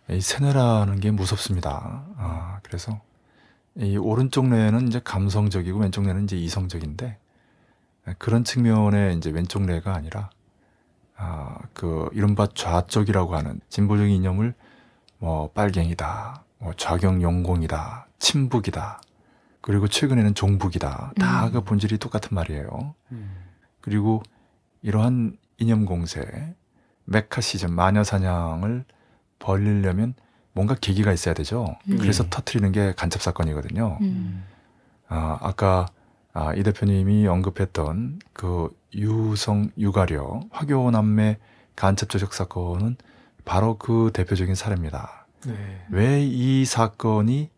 예. 이 세뇌라는 게 무섭습니다. 아, 그래서 이 오른쪽 뇌는 이제 감성적이고 왼쪽 뇌는 이제 이성적인데 그런 측면에 이제 왼쪽 뇌가 아니라 아, 그 이른바 좌쪽이라고 하는 진보적인 이념을 뭐 빨갱이다, 뭐 좌경 용공이다, 친북이다, 그리고 최근에는 종북이다. 다 음. 그 본질이 똑같은 말이에요. 음. 그리고 이러한 이념 공세, 메카시즘, 마녀 사냥을 벌리려면 뭔가 계기가 있어야 되죠. 음. 그래서 네. 터트리는 게 간첩 사건이거든요. 음. 아, 아까 아, 이 대표님이 언급했던 그 유성 유가려 화교 남매 간첩 조작 사건은 바로 그 대표적인 사례입니다. 네. 왜이 사건이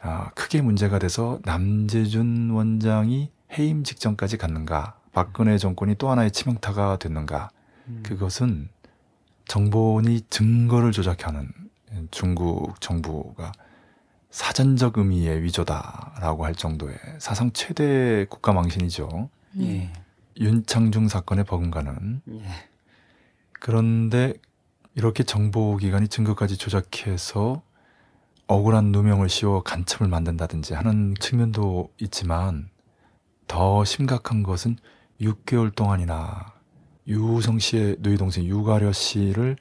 아, 크게 문제가 돼서 남재준 원장이 해임 직전까지 갔는가? 박근혜 정권이 또 하나의 치명타가 됐는가? 음. 그것은 정보원이 증거를 조작하는 중국 정부가 사전적 의미의 위조다라고 할 정도의 사상 최대 국가 망신이죠. 예. 윤창중 사건에 버금가는 예. 그런데 이렇게 정보기관이 증거까지 조작해서 억울한 누명을 씌워 간첩을 만든다든지 하는 측면도 있지만 더 심각한 것은 6개월 동안이나 유성 씨의 누이 동생 유가려 씨를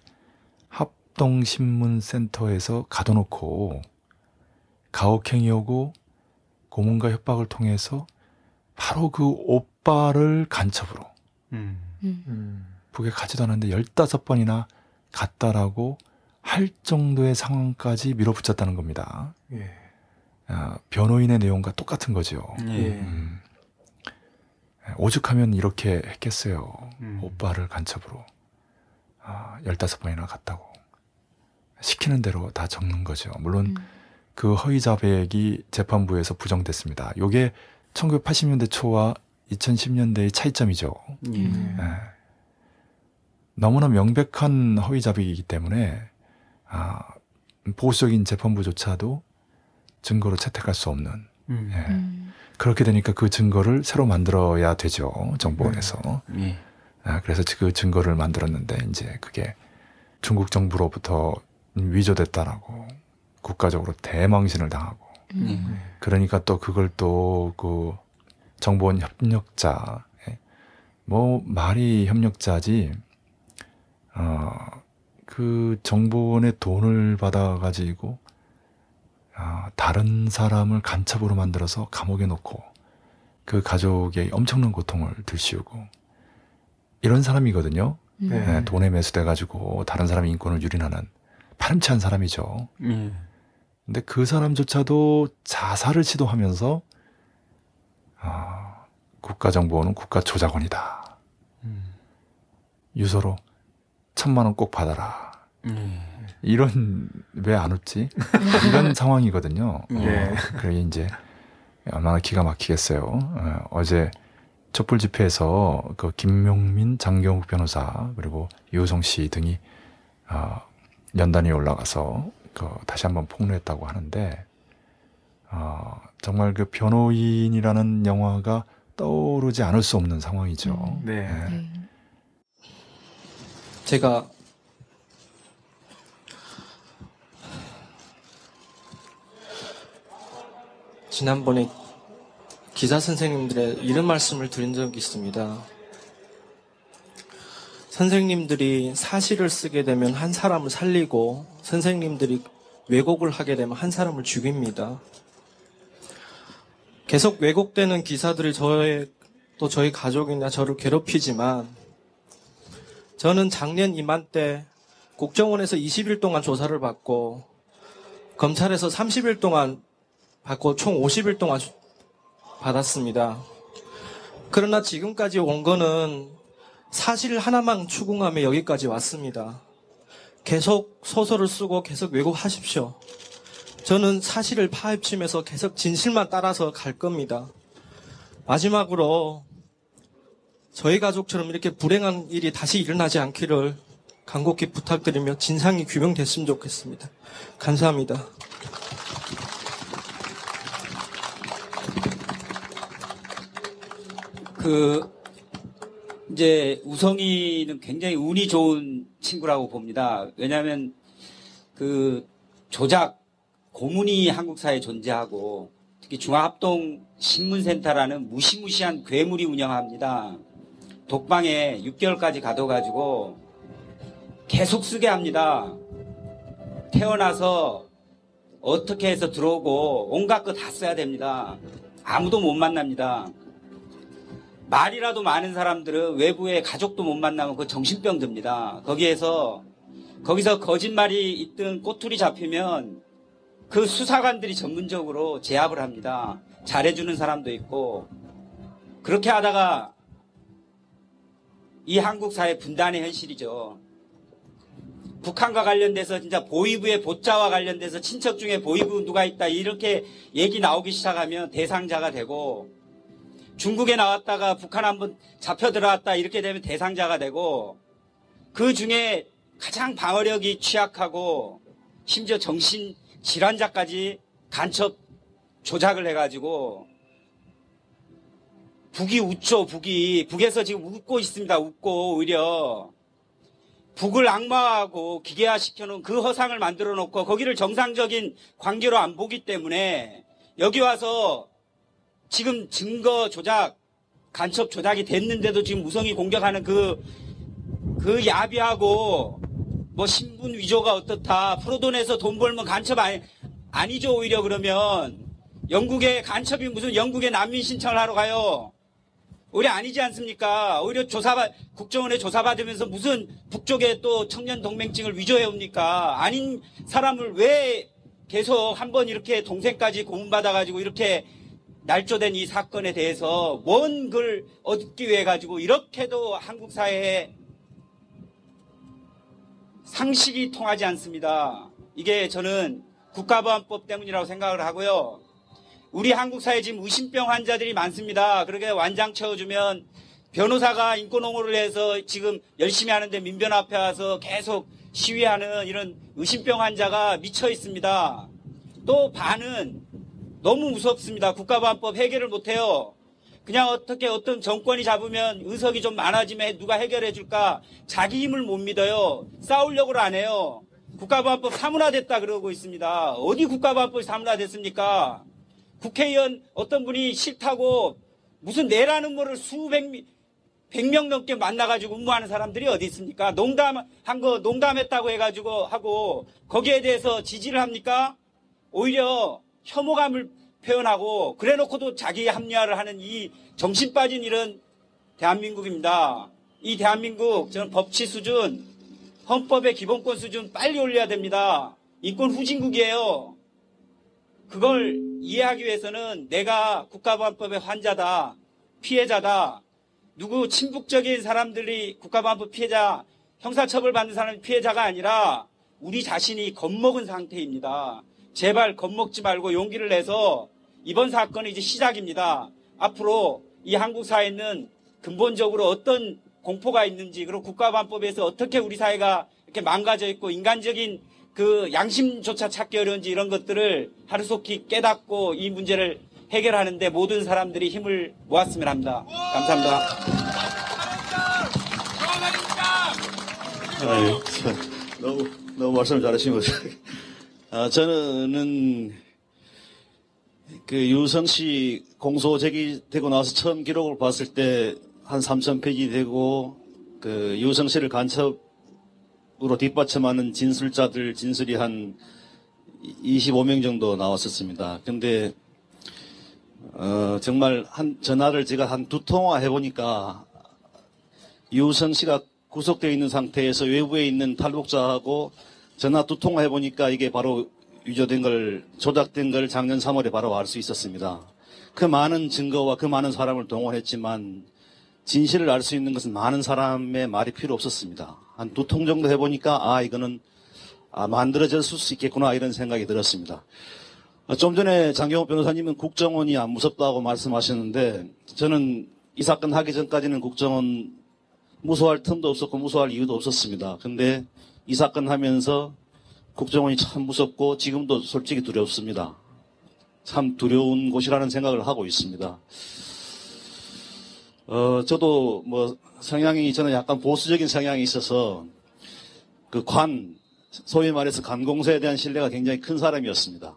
합동신문센터에서 가둬놓고 가혹행위하고 고문과 협박을 통해서 바로 그 오빠를 간첩으로 음. 음. 음. 북에 가지도 않았는데 15번이나 갔다라고 할 정도의 상황까지 밀어붙였다는 겁니다. 예. 아, 변호인의 내용과 똑같은 거죠. 예. 음. 오죽하면 이렇게 했겠어요. 음. 오빠를 간첩으로. 아, 15번이나 갔다고. 시키는 대로 다 적는 거죠. 물론 음. 그 허위 자백이 재판부에서 부정됐습니다. 요게 1980년대 초와 2010년대의 차이점이죠. 예. 음. 예. 너무나 명백한 허위 자백이기 때문에 아, 보수적인 재판부조차도 증거로 채택할 수 없는 음. 예. 음. 그렇게 되니까 그 증거를 새로 만들어야 되죠 정보원에서 예. 아, 그래서 그 증거를 만들었는데 이제 그게 중국 정부로부터 위조됐다라고 국가적으로 대망신을 당하고 음. 그러니까 또 그걸 또 그 정보원 협력자 예. 뭐 말이 협력자지 어 그 정보원의 돈을 받아 가지고 아, 다른 사람을 간첩으로 만들어서 감옥에 놓고 그 가족의 엄청난 고통을 들씌우고 이런 사람이거든요. 음. 네. 예, 돈에 매수돼 가지고 다른 사람의 인권을 유린하는 파렴치한 사람이죠. 예. 근데 그 사람조차도 자살을 시도하면서 아, 국가정보원은 국가조작원이다. 음. 유서로 천만 원 꼭 받아라. 예. 이런 왜 안 웃지? 이런 (laughs) 상황이거든요. 예. 어, 그래 이제 얼마나 기가 막히겠어요. 어, 어제 촛불 집회에서 그 김용민, 장경욱 변호사 그리고 유성 씨 등이 어, 연단에 올라가서 그 다시 한번 폭로했다고 하는데 어, 정말 그 변호인이라는 영화가 떠오르지 않을 수 없는 상황이죠. 음. 네. 예. 네. 제가 지난번에 기자 선생님들의 이런 말씀을 드린 적이 있습니다. 선생님들이 사실을 쓰게 되면 한 사람을 살리고 선생님들이 왜곡을 하게 되면 한 사람을 죽입니다. 계속 왜곡되는 기사들이 저의 또 저희 가족이나 저를 괴롭히지만 저는 작년 이맘때 국정원에서 20일 동안 조사를 받고 검찰에서 30일 동안 받고 총 50일 동안 조- 받았습니다. 그러나 지금까지 온 거는 사실 하나만 추궁하며 여기까지 왔습니다. 계속 소설을 쓰고 계속 왜곡하십시오. 저는 사실을 파헤치면서 계속 진실만 따라서 갈 겁니다. 마지막으로 저희 가족처럼 이렇게 불행한 일이 다시 일어나지 않기를 간곡히 부탁드리며 진상이 규명됐으면 좋겠습니다. 감사합니다. 그 이제 우성이는 굉장히 운이 좋은 친구라고 봅니다. 왜냐하면 그 조작 고문이 한국 사회에 존재하고 특히 중화합동 신문센터라는 무시무시한 괴물이 운영합니다. 독방에 6개월까지 가둬가지고 계속 쓰게 합니다. 태어나서 어떻게 해서 들어오고 온갖 거 다 써야 됩니다. 아무도 못 만납니다. 말이라도 많은 사람들은 외부에 가족도 못 만나면 그 정신병 듭니다. 거기에서 거기서 거짓말이 있든 꼬투리 잡히면 그 수사관들이 전문적으로 제압을 합니다. 잘해주는 사람도 있고 그렇게 하다가 이 한국 사회 분단의 현실이죠. 북한과 관련돼서 진짜 보이부의 보자와 관련돼서 친척 중에 보이부 누가 있다 이렇게 얘기 나오기 시작하면 대상자가 되고 중국에 나왔다가 북한 한번 잡혀 들어왔다 이렇게 되면 대상자가 되고 그 중에 가장 방어력이 취약하고 심지어 정신 질환자까지 간첩 조작을 해가지고 북이 웃죠 북이. 북에서 지금 웃고 있습니다 웃고 오히려. 북을 악마하고 기계화 시켜 놓은 그 허상을 만들어 놓고 거기를 정상적인 관계로 안 보기 때문에 여기 와서 지금 증거 조작, 간첩 조작이 됐는데도 지금 우성이 공격하는 그, 그 야비하고 뭐 신분 위조가 어떻다. 프로돈에서 돈 벌면 간첩 아니, 아니죠, 오히려 그러면. 영국에 간첩이 무슨 영국에 난민 신청을 하러 가요. 오히려 아니지 않습니까? 오히려 조사받, 국정원에 조사받으면서 무슨 북쪽에 또 청년 동맹증을 위조해 옵니까? 아닌 사람을 왜 계속 한 번 이렇게 동생까지 고문받아가지고 이렇게 날조된 이 사건에 대해서 뭔걸 얻기 위해 가지고 이렇게도 한국 사회에 상식이 통하지 않습니다. 이게 저는 국가보안법 때문이라고 생각을 하고요. 우리 한국 사회에 지금 의심병 환자들이 많습니다. 그렇게 완장 채워주면 변호사가 인권 옹호를 해서 지금 열심히 하는데 민변 앞에 와서 계속 시위하는 이런 의심병 환자가 미쳐 있습니다. 또 반은 너무 무섭습니다. 국가보안법 해결을 못해요. 그냥 어떻게 어떤 정권이 잡으면 의석이 좀 많아지면 누가 해결해 줄까? 자기 힘을 못 믿어요. 싸우려고 안 해요. 국가보안법 사문화됐다 그러고 있습니다. 어디 국가보안법이 사문화됐습니까? 국회의원 어떤 분이 싫다고 무슨 내라는 거를 수백 명, 100명 넘게 만나가지고 업무하는 사람들이 어디 있습니까? 농담한 거 농담했다고 해가지고 하고 거기에 대해서 지지를 합니까? 오히려 혐오감을 표현하고 그래놓고도 자기 합리화를 하는 이 정신 빠진 이런 대한민국입니다. 이 대한민국 저는 법치 수준, 헌법의 기본권 수준 빨리 올려야 됩니다. 인권 후진국이에요. 그걸 이해하기 위해서는 내가 국가보안법의 환자다, 피해자다, 누구 친북적인 사람들이 국가보안법 피해자, 형사처벌 받는 사람이 피해자가 아니라 우리 자신이 겁먹은 상태입니다. 제발 겁먹지 말고 용기를 내서 이번 사건은 이제 시작입니다. 앞으로 이 한국 사회는 근본적으로 어떤 공포가 있는지 그리고 국가보안법에서 어떻게 우리 사회가 이렇게 망가져 있고 인간적인 그 양심조차 찾기 어려운지 이런 것들을 하루속히 깨닫고 이 문제를 해결하는데 모든 사람들이 힘을 모았으면 합니다. 감사합니다. 아유, 참, 너무, 너무 말씀 잘하신 것 같아요. 아, 저는 그 유성 씨 공소 제기되고 나서 처음 기록을 봤을 때 한 3천 페이지 되고 그 유성 씨를 간첩으로 뒷받침하는 진술자들 진술이 한 25명 정도 나왔었습니다. 근데 어, 정말 한 전화를 제가 한 두 통화 해보니까 유성 씨가 구속되어 있는 상태에서 외부에 있는 탈북자하고 전화 두 통화 해 보니까 이게 바로 위조된 걸 조작된 걸 작년 3월에 바로 알 수 있었습니다. 그 많은 증거와 그 많은 사람을 동원했지만 진실을 알 수 있는 것은 많은 사람의 말이 필요 없었습니다. 한 두 통 정도 해보니까 아 이거는 아, 만들어질 수 있겠구나 이런 생각이 들었습니다. 아, 좀 전에 장경호 변호사님은 국정원이 안 무섭다고 말씀하셨는데 저는 이 사건 하기 전까지는 국정원 무서워할 틈도 없었고 무서워할 이유도 없었습니다. 근데 이 사건 하면서 국정원이 참 무섭고 지금도 솔직히 두렵습니다. 참 두려운 곳이라는 생각을 하고 있습니다. 어, 저도 뭐 성향이 저는 약간 보수적인 성향이 있어서 그 관, 소위 말해서 관공서에 대한 신뢰가 굉장히 큰 사람이었습니다.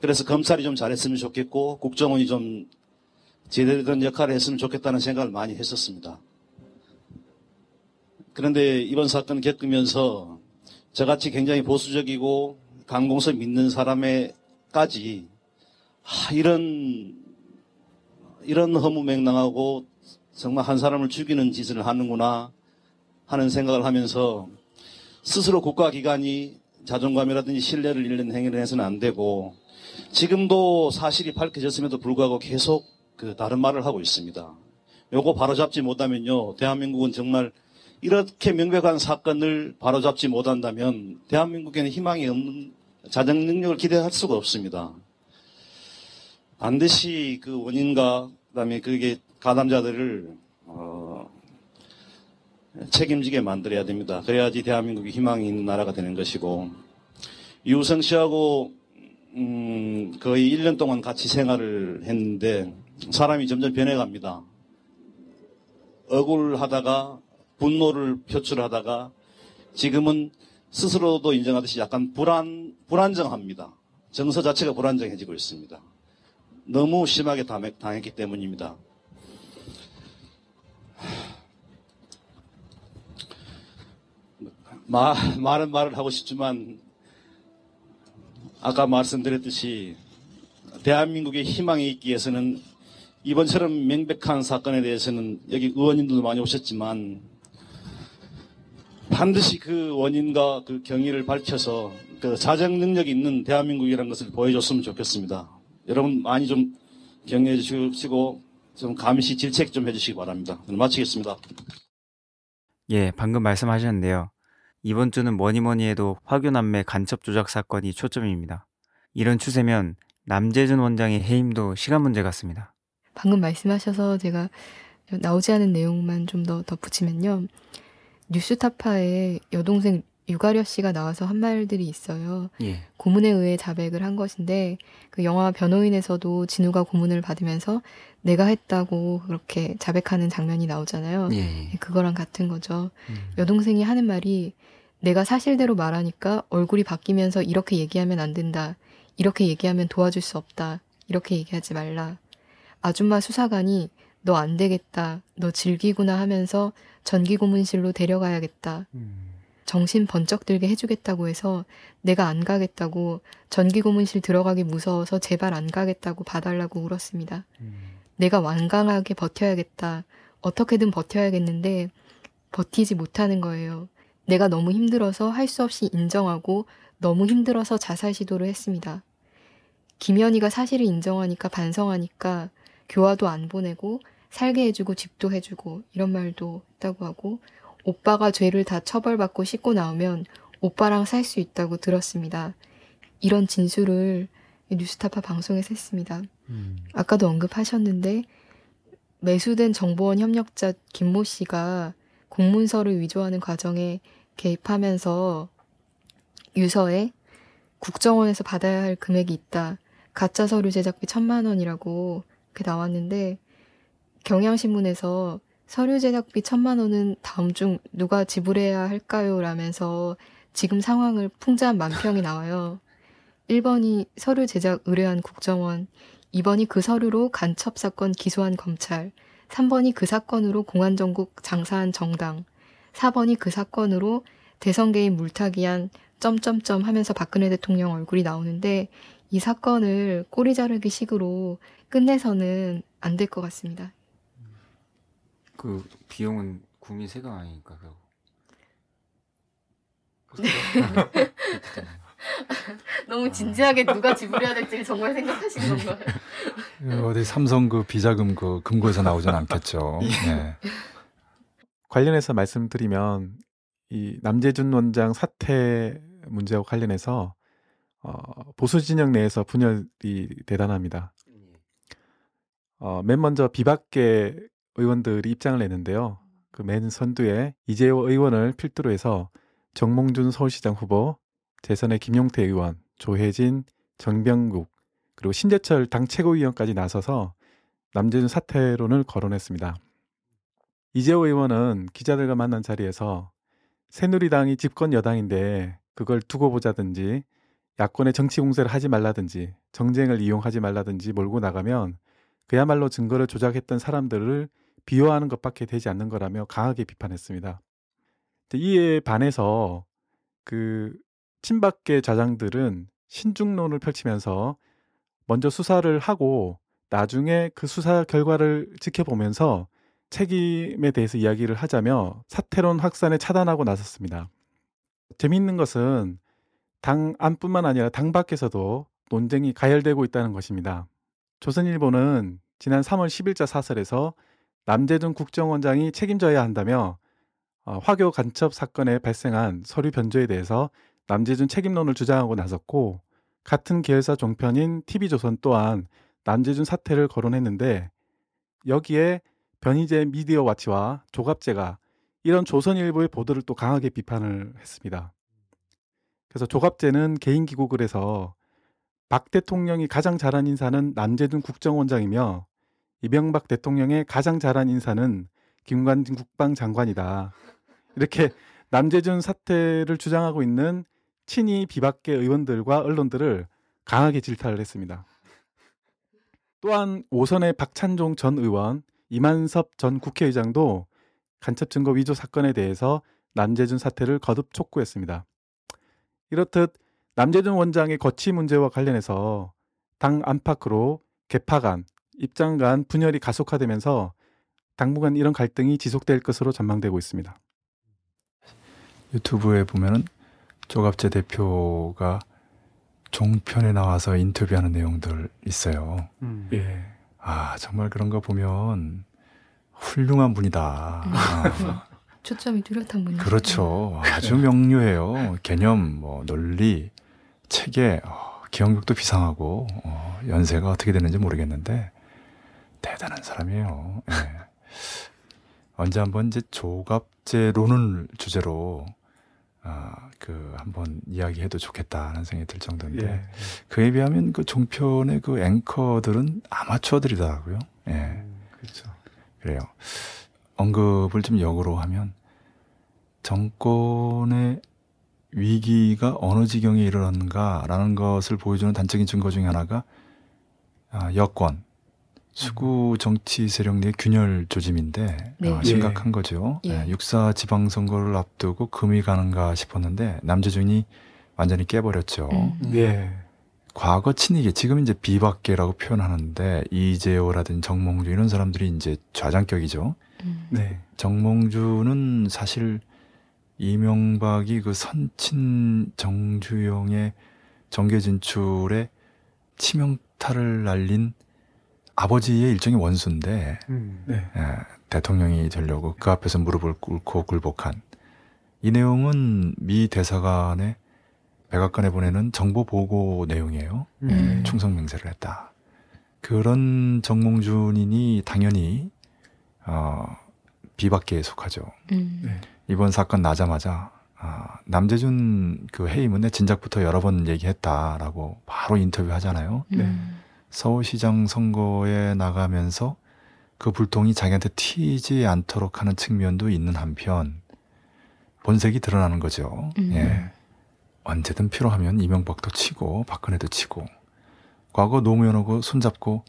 그래서 검찰이 좀 잘했으면 좋겠고 국정원이 좀 제대로 된 역할을 했으면 좋겠다는 생각을 많이 했었습니다. 그런데 이번 사건 겪으면서 저같이 굉장히 보수적이고 관공서 믿는 사람에까지 아, 이런 이런 허무맹랑하고 정말 한 사람을 죽이는 짓을 하는구나 하는 생각을 하면서 스스로 국가기관이 자존감이라든지 신뢰를 잃는 행위를 해서는 안 되고 지금도 사실이 밝혀졌음에도 불구하고 계속 그 다른 말을 하고 있습니다. 요거 바로잡지 못하면요. 대한민국은 정말 이렇게 명백한 사건을 바로잡지 못한다면 대한민국에는 희망이 없는 자정 능력을 기대할 수가 없습니다. 반드시 그 원인과 그다음에 그게 가담자들을 어, 책임지게 만들어야 됩니다. 그래야지 대한민국이 희망이 있는 나라가 되는 것이고 유성 씨하고 음, 거의 1년 동안 같이 생활을 했는데 사람이 점점 변해갑니다. 억울하다가 분노를 표출하다가 지금은 스스로도 인정하듯이 약간 불안 불안정합니다. 정서 자체가 불안정해지고 있습니다. 너무 심하게 당했기 때문입니다. 마, 말은 말을 하고 싶지만 아까 말씀드렸듯이 대한민국의 희망이 있기 위해서는 이번처럼 명백한 사건에 대해서는 여기 의원님들도 많이 오셨지만 반드시 그 원인과 그 경위를 밝혀서 그 자정 능력이 있는 대한민국이라는 것을 보여줬으면 좋겠습니다. 여러분 많이 좀 격려해 주시고 좀 감시 질책 좀 해주시기 바랍니다. 마치겠습니다. 예, 방금 말씀하셨는데요. 이번 주는 뭐니 뭐니 해도 화교남매 간첩 조작 사건이 초점입니다. 이런 추세면 남재준 원장의 해임도 시간 문제 같습니다. 방금 말씀하셔서 제가 나오지 않은 내용만 좀 더 덧붙이면요. 뉴스타파에 여동생 유가려 씨가 나와서 한 말들이 있어요. 예. 고문에 의해 자백을 한 것인데 그 영화 변호인에서도 진우가 고문을 받으면서 내가 했다고 그렇게 자백하는 장면이 나오잖아요. 예. 그거랑 같은 거죠. 음. 여동생이 하는 말이 내가 사실대로 말하니까 얼굴이 바뀌면서 이렇게 얘기하면 안 된다. 이렇게 얘기하면 도와줄 수 없다. 이렇게 얘기하지 말라. 아줌마 수사관이 너 안 되겠다. 너 즐기구나 하면서 전기 고문실로 데려가야겠다. 음. 정신 번쩍 들게 해주겠다고 해서 내가 안 가겠다고 전기 고문실 들어가기 무서워서 제발 안 가겠다고 봐달라고 울었습니다. 음. 내가 완강하게 버텨야겠다. 어떻게든 버텨야겠는데 버티지 못하는 거예요. 내가 너무 힘들어서 할 수 없이 인정하고 너무 힘들어서 자살 시도를 했습니다. 김연희가 사실을 인정하니까 반성하니까 교화도 안 보내고 살게 해주고 집도 해주고 이런 말도 했다고 하고 오빠가 죄를 다 처벌받고 씻고 나오면 오빠랑 살 수 있다고 들었습니다. 이런 진술을 뉴스타파 방송에서 했습니다. 음. 아까도 언급하셨는데 매수된 정보원 협력자 김모 씨가 공문서를 위조하는 과정에 개입하면서 유서에 국정원에서 받아야 할 금액이 있다. 가짜 서류 제작비 천만 원이라고 그 나왔는데 경향신문에서 서류 제작비 천만 원은 다음 중 누가 지불해야 할까요? 라면서 지금 상황을 풍자한 만평이 나와요. 1번이 서류 제작 의뢰한 국정원, 2번이 그 서류로 간첩 사건 기소한 검찰, 3번이 그 사건으로 공안 전국 장사한 정당, 4번이 그 사건으로 대선 개인 물타기한 점점점 하면서 박근혜 대통령 얼굴이 나오는데 이 사건을 꼬리 자르기 식으로 끝내서는 안 될 것 같습니다. 그 비용은 국민 세금 아니니까 그거. (laughs) 너무 진지하게 누가 지불해야 될지 정말 생각하신 건가요? 그 어디 삼성 그 비자금 그 금고에서 나오진 않겠죠. (laughs) 네. 관련해서 말씀드리면 이 남재준 원장 사태 문제와 관련해서 어, 보수 진영 내에서 분열이 대단합니다. 어, 맨 먼저 비박계 의원들이 입장을 내는데요. 그 맨 선두에 이재호 의원을 필두로 해서 정몽준 서울시장 후보, 재선의 김용태 의원, 조혜진, 정병국, 그리고 신재철 당 최고위원까지 나서서 남재준 사퇴론을 거론했습니다. 이재호 의원은 기자들과 만난 자리에서 새누리당이 집권 여당인데 그걸 두고 보자든지 야권의 정치 공세를 하지 말라든지 정쟁을 이용하지 말라든지 몰고 나가면 그야말로 증거를 조작했던 사람들을 비호하는 것밖에 되지 않는 거라며 강하게 비판했습니다. 이에 반해서 그 친박계 좌장들은 신중론을 펼치면서 먼저 수사를 하고 나중에 그 수사 결과를 지켜보면서 책임에 대해서 이야기를 하자며 사태론 확산에 차단하고 나섰습니다. 재미있는 것은 당 안뿐만 아니라 당 밖에서도 논쟁이 가열되고 있다는 것입니다. 조선일보는 지난 3월 10일자 사설에서 남재준 국정원장이 책임져야 한다며 어, 화교 간첩 사건에 발생한 서류 변조에 대해서 남재준 책임론을 주장하고 나섰고 같은 계열사 종편인 TV조선 또한 남재준 사태를 거론했는데 여기에 변희재 미디어 와치와 조갑제가 이런 조선일보의 보도를 또 강하게 비판을 했습니다. 그래서 조갑제는 개인 기고글 해서 박 대통령이 가장 잘한 인사는 남재준 국정원장이며 이명박 대통령의 가장 잘한 인사는 김관진 국방장관이다. 이렇게 남재준 사태를 주장하고 있는 친이 비박계 의원들과 언론들을 강하게 질타를 했습니다. 또한 오선의 박찬종 전 의원, 이만섭 전 국회의장도 간첩 증거 위조 사건에 대해서 남재준 사태를 거듭 촉구했습니다. 이렇듯 남재준 원장의 거취 문제와 관련해서 당 안팎으로 개파 간, 입장 간 분열이 가속화되면서 당분간 이런 갈등이 지속될 것으로 전망되고 있습니다. 유튜브에 보면은 조갑재 대표가 종편에 나와서 인터뷰하는 내용들 있어요. 음. 예. 아 정말 그런 거 보면 훌륭한 분이다. 음. 아, (laughs) 초점이 뚜렷한 분이 그렇죠. 아주 명료해요. 개념, 뭐 논리, 체계, 어, 기억력도 비상하고 어, 연세가 어떻게 되는지 모르겠는데 대단한 사람이에요. 예. 언제 한번 이제 조갑제론을 주제로 아, 그 한번 이야기해도 좋겠다는 생각이 들 정도인데 예. 그에 비하면 그 종편의 그 앵커들은 아마추어들이더라고요. 예. 음, 그렇죠. 그래요. 언급을 좀 역으로 하면 정권의 위기가 어느 지경에 이르렀는가라는 것을 보여주는 단적인 증거 중에 하나가 아, 여권 수구 정치 세력 내 균열 조짐인데 네. 아, 심각한 거죠. 예. 예, 육사 지방선거를 앞두고 금이 가는가 싶었는데 남재준이 완전히 깨버렸죠. 음. 예. 과거 친이계 지금 이제 비박계라고 표현하는데 이재호라든지 정몽주 이런 사람들이 이제 좌장격이죠. 음. 네. 정몽주는 사실 이명박이 그 선친 정주영의 정계 진출에 치명타를 날린 아버지의 일종의 원수인데 음. 네. 예, 대통령이 되려고 그 앞에서 무릎을 꿇고 굴복한 이 내용은 미 대사관에 백악관에 보내는 정보 보고 내용이에요. 음. 예, 충성 맹세를 했다. 그런 정몽준인이 당연히 어, 비박계에 속하죠. 음. 네. 이번 사건 나자마자 아, 남재준 그 해임은 진작부터 여러 번 얘기했다라고 바로 인터뷰 하잖아요. 음. 서울시장 선거에 나가면서 그 불통이 자기한테 튀지 않도록 하는 측면도 있는 한편 본색이 드러나는 거죠. 음. 예. 언제든 필요하면 이명박도 치고 박근혜도 치고 과거 노무현하고 손잡고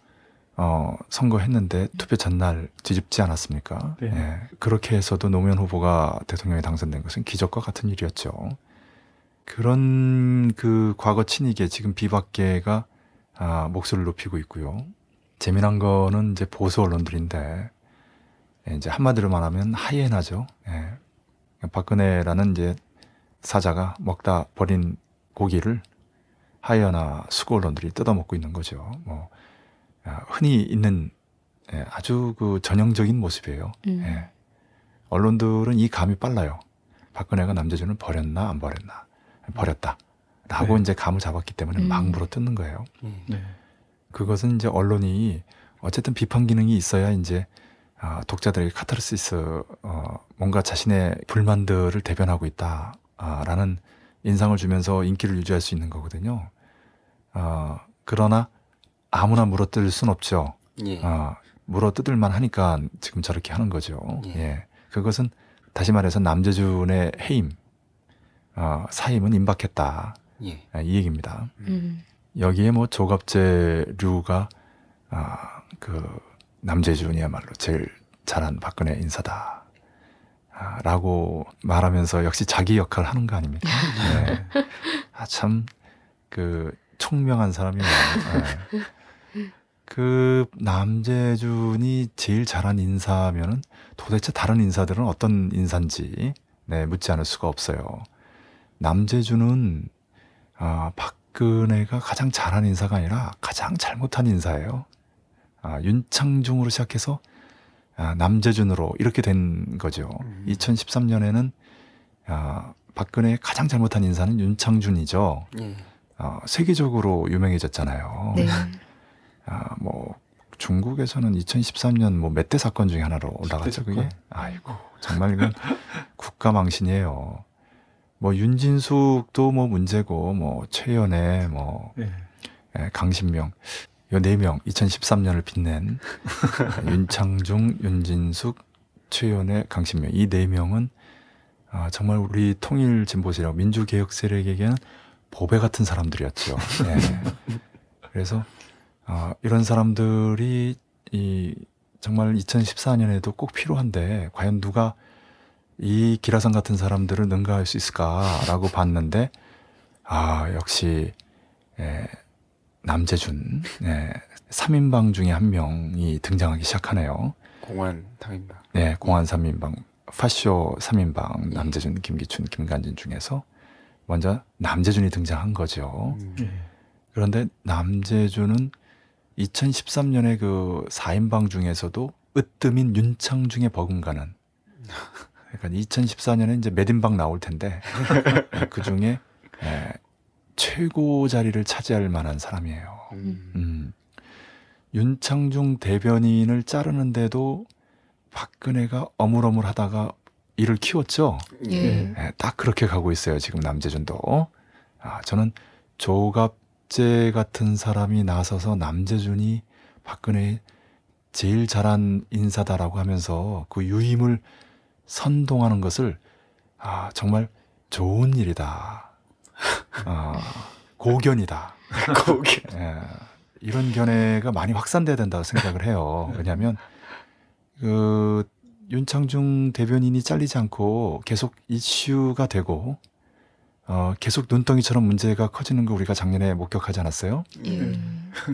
어, 선거했는데 투표 전날 뒤집지 않았습니까? 네. 예, 그렇게 해서도 노무현 후보가 대통령에 당선된 것은 기적과 같은 일이었죠. 그런 그 과거 친이계 지금 비박계가 아, 목소리를 높이고 있고요. 재미난 거는 이제 보수 언론들인데 예, 이제 한마디로 말하면 하이에나죠. 예. 박근혜라는 이제 사자가 먹다 버린 고기를 하이에나 수고 언론들이 뜯어먹고 있는 거죠. 뭐 아, 흔히 있는 예, 아주 그 전형적인 모습이에요. 음. 예. 언론들은 이 감이 빨라요. 박근혜가 남재준을 버렸나 안 버렸나 버렸다. 라고 네. 이제 감을 잡았기 때문에 음. 막 물어 뜯는 거예요. 네. 그것은 이제 언론이 어쨌든 비판 기능이 있어야 이제 아, 독자들에게 카타르시스 어, 뭔가 자신의 불만들을 대변하고 있다라는 인상을 주면서 인기를 유지할 수 있는 거거든요. 어, 그러나 아무나 물어뜯을 순 없죠. 예. 어, 물어뜯을만 하니까 지금 저렇게 하는 거죠. 예. 예. 그것은 다시 말해서 남재준의 해임, 어, 사임은 임박했다. 예. 아, 이 얘기입니다. 음. 여기에 뭐 조갑제류가 아, 그 남재준이야말로 제일 잘한 박근혜 인사다. 아, 라고 말하면서 역시 자기 역할을 하는 거 아닙니까? (laughs) 네. 아, 참, 그, 총명한 사람이에요. 네. 그 남재준이 제일 잘한 인사면은 도대체 다른 인사들은 어떤 인사인지 네, 묻지 않을 수가 없어요. 남재준은 아, 박근혜가 가장 잘한 인사가 아니라 가장 잘못한 인사예요. 아, 윤창중으로 시작해서 아, 남재준으로 이렇게 된 거죠. 음. 2013년에는 아, 박근혜의 가장 잘못한 인사는 윤창준이죠. 예. 아, 세계적으로 유명해졌잖아요. 네. 아, 뭐 중국에서는 2013년 뭐 몇 대 사건 중에 하나로 올라갔죠. 그게. 아이고 정말 이건 국가 망신이에요. 뭐 윤진숙도 뭐 문제고 뭐 최연애 뭐 네. 예, 강신명 요 네 명 2013년을 빛낸 (laughs) 윤창중, 윤진숙, 최연애, 강신명 이 네 명은 아, 정말 우리 통일 진보 세력, 민주개혁 세력에게는 보배 같은 사람들이었죠. 예. (laughs) 그래서 아, 이런 사람들이 이 정말 2014년에도 꼭 필요한데 과연 누가 이 기라성 같은 사람들을 능가할 수 있을까라고 봤는데 아 역시 예, 남재준 예, 3인방 중에 한 명이 등장하기 시작하네요. 공안 당입니다. 네, 공안 3인방, 파쇼 3인방, 남재준, 김기춘, 김간진 중에서 먼저 남재준이 등장한 거죠. 음. 예. 그런데 남재준은 2013년에 그 4인방 중에서도 으뜸인 윤창중의 버금가는 그러니까 2014년에 이제 몇인방 나올 텐데 (laughs) 그 중에 에, 최고 자리를 차지할 만한 사람이에요. 음. 음. 윤창중 대변인을 자르는데도 박근혜가 어물어물하다가 이를 키웠죠. 예. 예, 딱 그렇게 가고 있어요. 지금 남재준도. 아, 저는 조갑재 같은 사람이 나서서 남재준이 박근혜 제일 잘한 인사다라고 하면서 그 유임을 선동하는 것을 아, 정말 좋은 일이다. 아, 고견이다. (laughs) 거기. 예, 이런 견해가 많이 확산돼야 된다고 생각을 해요. 왜냐하면 그 윤창중 대변인이 잘리지 않고 계속 이슈가 되고 어, 계속 눈덩이처럼 문제가 커지는 거 우리가 작년에 목격하지 않았어요? 예.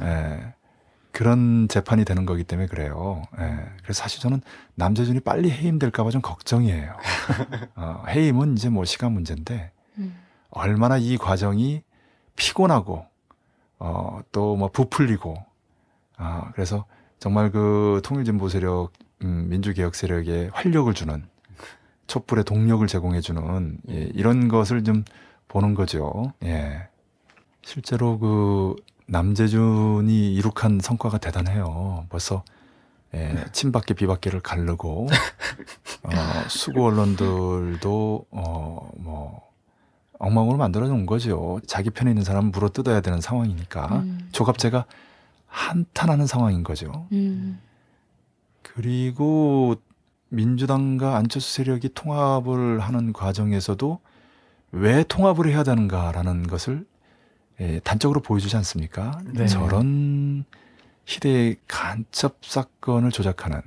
예, 그런 재판이 되는 거기 때문에 그래요. 예, 그래서 사실 저는 남재준이 빨리 해임될까봐 좀 걱정이에요. (laughs) 어, 해임은 이제 뭐 시간 문제인데 음. 얼마나 이 과정이 피곤하고 어, 또 뭐 부풀리고 아, 그래서 정말 그 통일진보 세력 음, 민주개혁 세력에 활력을 주는 촛불의 동력을 제공해 주는 예, 이런 것을 좀 보는 거죠. 예. 실제로 그 남재준이 이룩한 성과가 대단해요. 벌써 예, 친박계 비박계를 가르고 (laughs) 어, 수구 언론들도 어 뭐 엉망으로 만들어 놓은 거죠. 자기 편에 있는 사람은 물어 뜯어야 되는 상황이니까 음. 조갑제가 한탄하는 상황인 거죠. 음. 그리고 민주당과 안철수 세력이 통합을 하는 과정에서도 왜 통합을 해야 되는가라는 것을 예, 단적으로 보여주지 않습니까? 네. 저런 희대의 간첩 사건을 조작하는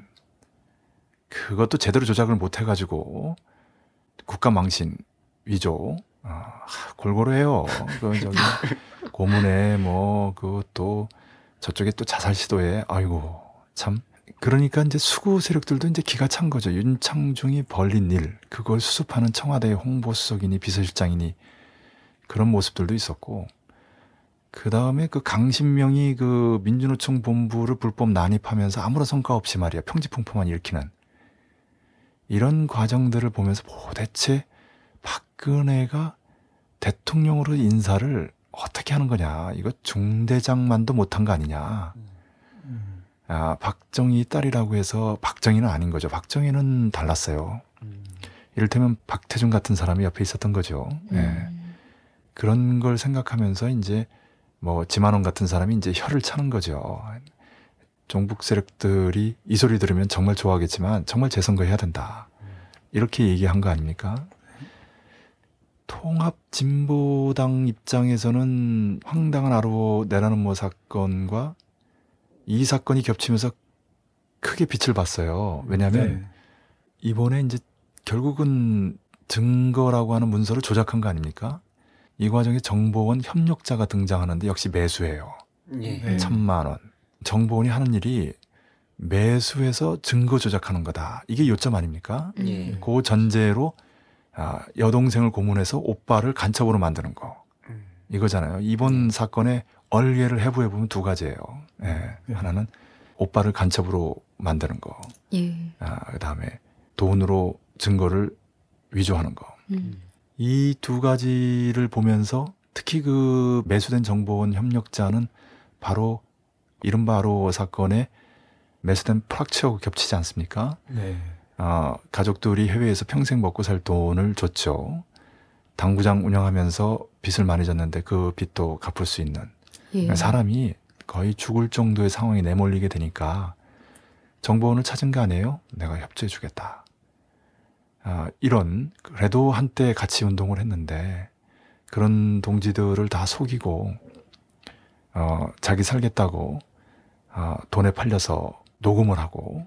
그것도 제대로 조작을 못 해가지고 국가 망신 위조 아, 골고루 해요. 그 저기 (laughs) 고문에 뭐 그것도 저쪽에 또 자살 시도에 아이고 참 그러니까 이제 수구 세력들도 이제 기가 찬 거죠. 윤창중이 벌린 일 그걸 수습하는 청와대 홍보수석이니 비서실장이니 그런 모습들도 있었고 그 다음에 그 강신명이 그 민주노총 본부를 불법 난입하면서 아무런 성과 없이 말이야 평지풍포만 일으키는 이런 과정들을 보면서 도대체 박근혜가 대통령으로 인사를 어떻게 하는 거냐 이거 중대장만도 못한 거 아니냐 음. 아 박정희 딸이라고 해서 박정희는 아닌 거죠 박정희는 달랐어요 이를테면 박태준 같은 사람이 옆에 있었던 거죠 예. 음. 그런 걸 생각하면서 이제 뭐 지만원 같은 사람이 이제 혀를 차는 거죠. 종북 세력들이 이 소리 들으면 정말 좋아하겠지만 정말 재선거 해야 된다. 이렇게 얘기한 거 아닙니까? 통합 진보당 입장에서는 황당한 아로 내라는 뭐 사건과 이 사건이 겹치면서 크게 빛을 봤어요. 왜냐하면 네. 이번에 이제 결국은 증거라고 하는 문서를 조작한 거 아닙니까? 이 과정에 정보원 협력자가 등장하는데 역시 매수해요. 예. 네. 천만 원. 정보원이 하는 일이 매수해서 증거 조작하는 거다. 이게 요점 아닙니까? 예. 그 전제로 아, 여동생을 고문해서 오빠를 간첩으로 만드는 거. 음. 이거잖아요. 이번 사건의 얼개를 해부해 보면 두 가지예요. 예. 네. 하나는 오빠를 간첩으로 만드는 거. 예. 아, 그다음에 돈으로 증거를 위조하는 거. 음. 이 두 가지를 보면서 특히 그 매수된 정보원 협력자는 바로 이른바 로 사건에 매수된 프락치하고 겹치지 않습니까? 네. 아, 가족들이 해외에서 평생 먹고 살 돈을 줬죠. 당구장 운영하면서 빚을 많이 졌는데 그 빚도 갚을 수 있는 예. 사람이 거의 죽을 정도의 상황에 내몰리게 되니까 정보원을 찾은 거 아니에요? 내가 협조해 주겠다. 아, 이런 그래도 한때 같이 운동을 했는데 그런 동지들을 다 속이고 어, 자기 살겠다고 어, 돈에 팔려서 녹음을 하고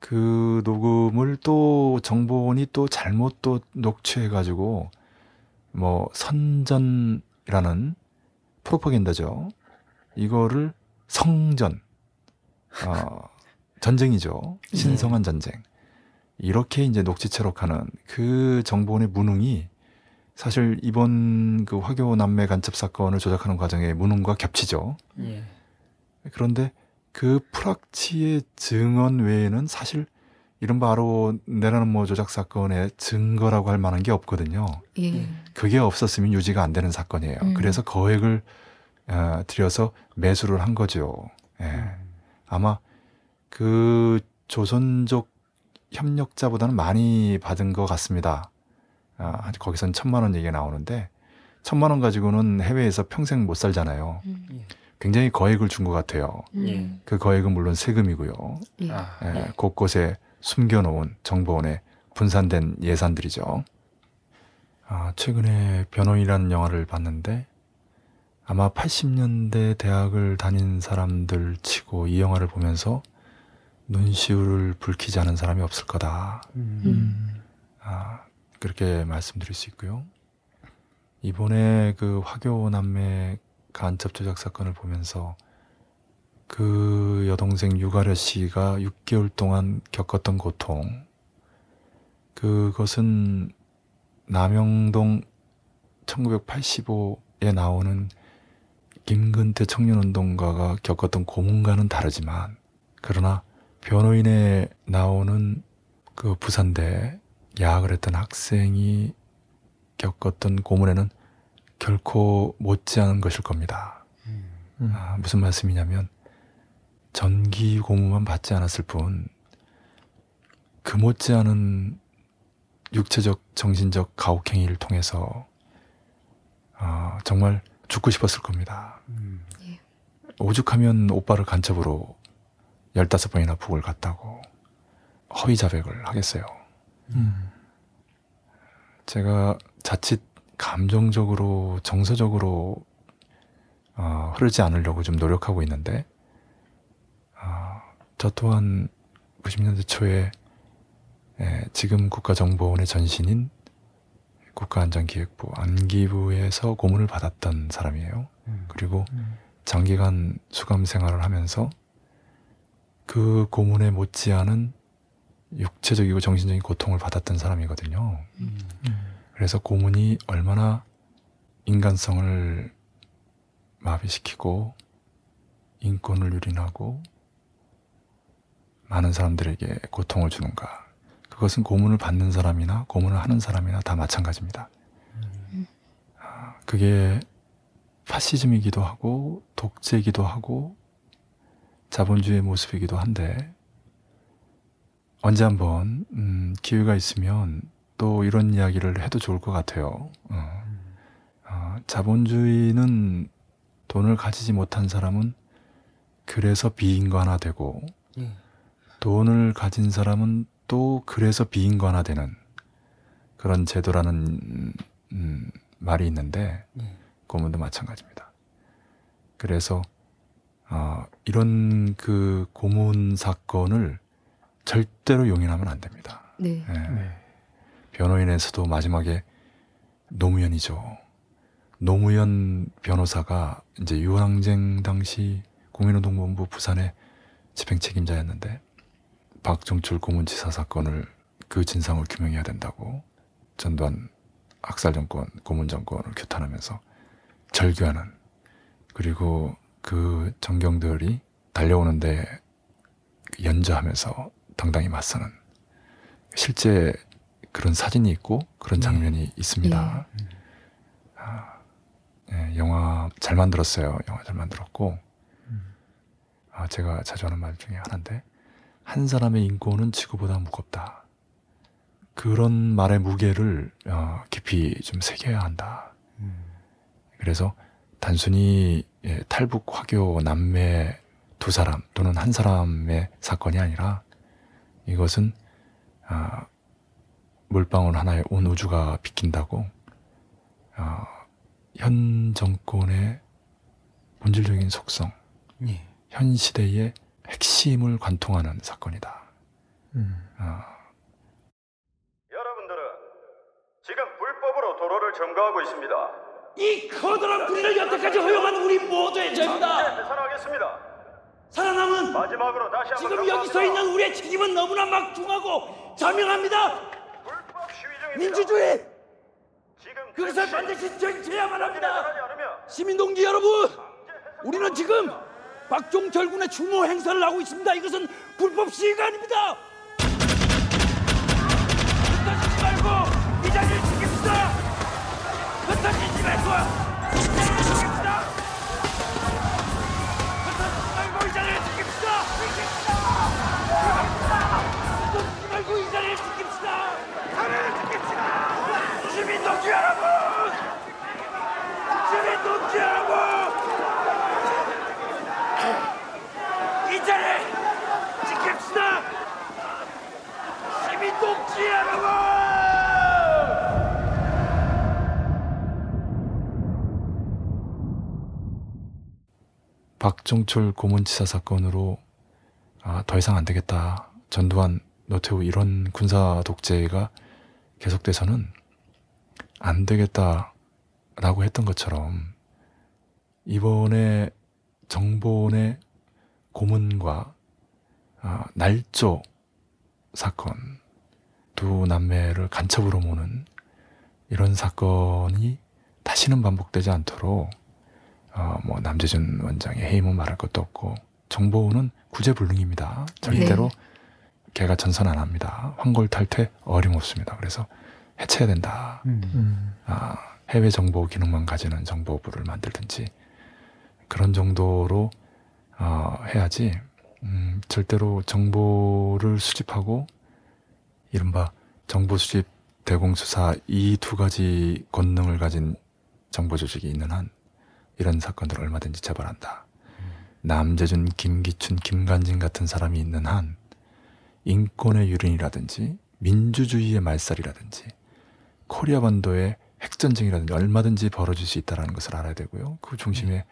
그 녹음을 또 정보원이 또 잘못 또 녹취해 가지고 뭐 선전이라는 프로파간다죠. 이거를 성전, 어, 전쟁이죠. 신성한 전쟁. 이렇게 이제 녹취체록하는 그 정보원의 무능이 사실 이번 그 화교 남매 간첩 사건을 조작하는 과정의 무능과 겹치죠. 예. 그런데 그 프락치의 증언 외에는 사실 이른바 바로 내라는 뭐 조작 사건의 증거라고 할 만한 게 없거든요. 예. 그게 없었으면 유지가 안 되는 사건이에요. 음. 그래서 거액을 어, 들여서 매수를 한 거죠. 예. 아마 그 조선족 협력자보다는 많이 받은 것 같습니다. 아, 거기선 천만 원 얘기가 나오는데 천만 원 가지고는 해외에서 평생 못 살잖아요. 음. 굉장히 거액을 준 것 같아요. 음. 그 거액은 물론 세금이고요. 예. 아, 예, 곳곳에 숨겨놓은 정보원의 분산된 예산들이죠. 아, 최근에 변호인이라는 영화를 봤는데 아마 80년대 대학을 다닌 사람들 치고 이 영화를 보면서 눈시울을 붉히지 않은 사람이 없을 거다. 음. 아, 그렇게 말씀드릴 수 있고요. 이번에 그 화교 남매 간첩 조작 사건을 보면서 그 여동생 유가려 씨가 6개월 동안 겪었던 고통, 그것은 남영동 1985에 나오는 김근태 청년운동가가 겪었던 고문과는 다르지만, 그러나 변호인에 나오는 그 부산대 야학을 했던 학생이 겪었던 고문에는 결코 못지않은 것일 겁니다. 음. 아, 무슨 말씀이냐면 전기 고무만 받지 않았을 뿐 그 못지않은 육체적 정신적 가혹행위를 통해서 아, 정말 죽고 싶었을 겁니다. 음. 오죽하면 오빠를 간첩으로 15번이나 북을 갔다고 허위 자백을 하겠어요. 음. 제가 자칫 감정적으로 정서적으로 어, 흐르지 않으려고 좀 노력하고 있는데 저 또한 90년대 초에 예, 지금 국가정보원의 전신인 국가안전기획부 안기부에서 고문을 받았던 사람이에요. 그리고 장기간 수감 생활을 하면서 그 고문에 못지않은 육체적이고 정신적인 고통을 받았던 사람이거든요. 그래서 고문이 얼마나 인간성을 마비시키고 인권을 유린하고 많은 사람들에게 고통을 주는가. 그것은 고문을 받는 사람이나 고문을 하는 사람이나 다 마찬가지입니다. 아, 그게 파시즘이기도 하고 독재이기도 하고 자본주의 모습이기도 한데 언제 한번 음, 기회가 있으면 또 이런 이야기를 해도 좋을 것 같아요. 어. 어, 자본주의는 돈을 가지지 못한 사람은 그래서 비인간화되고 예. 돈을 가진 사람은 또 그래서 비인간화되는 그런 제도라는 음, 말이 있는데 네. 고문도 마찬가지입니다. 그래서 어, 이런 그 고문 사건을 절대로 용인하면 안 됩니다. 네. 예. 변호인에서도 마지막에 노무현이죠. 노무현 변호사가 이제 유항쟁 당시 국민운동본부 부산의 집행 책임자였는데 박정출 고문치사 사건을 그 진상을 규명해야 된다고 전두환 학살 정권, 고문 정권을 규탄하면서 절규하는 그리고 그 정경들이 달려오는데 연주하면서 당당히 맞서는 실제 그런 사진이 있고 그런 장면이 있습니다. 아, 예, 영화 잘 만들었어요. 영화 잘 만들었고 아, 제가 자주 하는 말 중에 하나인데 한 사람의 인권은 지구보다 무겁다. 그런 말의 무게를 어, 깊이 좀 새겨야 한다. 그래서 단순히 예, 탈북 화교 남매 두 사람 또는 한 사람의 사건이 아니라 이것은 아, 물방울 하나에 온 우주가 비킨다고 아, 현 정권의 본질적인 속성, 예. 현 시대의 핵심을 관통하는 사건이다. 음. 아, 여러분들은 지금 불법으로 도로를 점거하고 있습니다. 이 커다란 불의를 여태까지 허용한 우리 모두의 죄입니다. 해산하겠습니다. 살아남은 마지막으로 다시 한번 지금 여기 서 경고합니다. 있는 우리의 책임은 너무나 막중하고 자명합니다. 불법 시위 중입니다. 민주주의 지금 그것을 즉시 반드시 정체해야만 합니다. 시민동지 여러분, 우리는 지금 박종철 군의 추모 행사를 하고 있습니다. 이것은 불법 시위가 아닙니다. 박종철 고문치사 사건으로 아, 더 이상 안 되겠다. 전두환, 노태우 이런 군사 독재가 계속돼서는 안 되겠다라고 했던 것처럼 이번에 정보원의 고문과 아, 날조 사건 두 남매를 간첩으로 모는 이런 사건이 다시는 반복되지 않도록 어, 뭐 남재준 원장의 해임은 말할 것도 없고 정보원은 구제불능입니다. 절대로 걔가 전선 안 합니다. 황골 탈퇴 어림없습니다. 그래서 해체해야 된다. 음. 아, 해외 정보 기능만 가지는 정보부를 만들든지 그런 정도로 어, 해야지 음, 절대로 정보를 수집하고 이른바 정보 수집 대공수사 이 두 가지 권능을 가진 정보 조직이 있는 한 이런 사건들을 얼마든지 처벌한다. 남재준, 김기춘, 김관진 같은 사람이 있는 한 인권의 유린이라든지 민주주의의 말살이라든지 코리아 반도의 핵전쟁이라든지 얼마든지 벌어질 수 있다는 것을 알아야 되고요. 그 중심에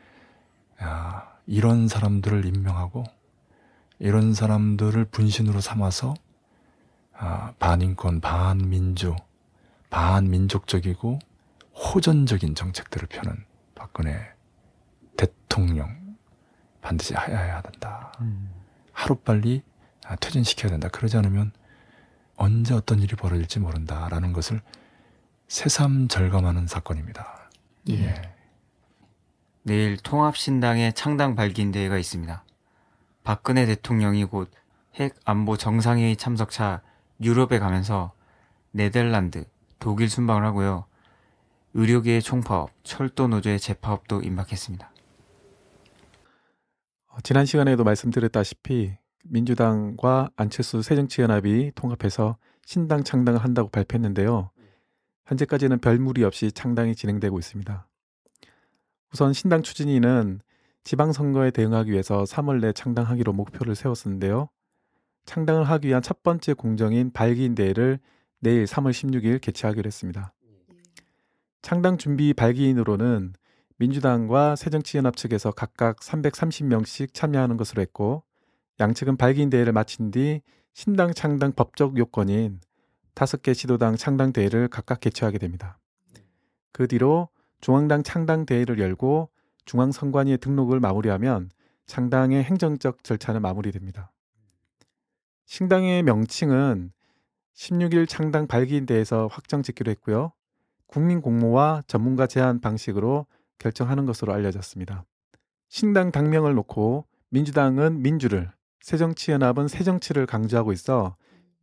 야, 이런 사람들을 임명하고 이런 사람들을 분신으로 삼아서 아, 반인권, 반민주, 반민족적이고 호전적인 정책들을 펴는 박근혜 대통령 반드시 하야해야 된다. 음. 하루빨리 아, 퇴진시켜야 된다. 그러지 않으면 언제 어떤 일이 벌어질지 모른다라는 것을 새삼 절감하는 사건입니다. 예. 내일 통합신당의 창당 발기인 대회가 있습니다. 박근혜 대통령이 곧 핵 안보 정상회의 참석차 유럽에 가면서 네덜란드, 독일 순방을 하고요. 의료계의 총파업, 철도 노조의 재파업도 임박했습니다. 어, 지난 시간에도 말씀드렸다시피 민주당과 안철수 새정치연합이 통합해서 신당 창당을 한다고 발표했는데요. 현재까지는 별 무리 없이 창당이 진행되고 있습니다. 우선 신당 추진위는 지방선거에 대응하기 위해서 3월 내 창당하기로 목표를 세웠었는데요. 창당을 하기 위한 첫 번째 공정인 발기인 대회를 내일 3월 16일 개최하기로 했습니다. 창당 준비 발기인으로는 민주당과 새정치연합 측에서 각각 330명씩 참여하는 것으로 했고 양측은 발기인 대회를 마친 뒤 신당 창당 법적 요건인 다섯 개 시도당 창당 대회를 각각 개최하게 됩니다. 그 뒤로 중앙당 창당 대회를 열고 중앙선관위의 등록을 마무리하면 창당의 행정적 절차는 마무리됩니다. 신당의 명칭은 16일 창당 발기인 대회에서 확정 짓기로 했고요. 국민 공모와 전문가 제안 방식으로 결정하는 것으로 알려졌습니다. 신당 당명을 놓고 민주당은 민주를, 새정치연합은 새정치를 강조하고 있어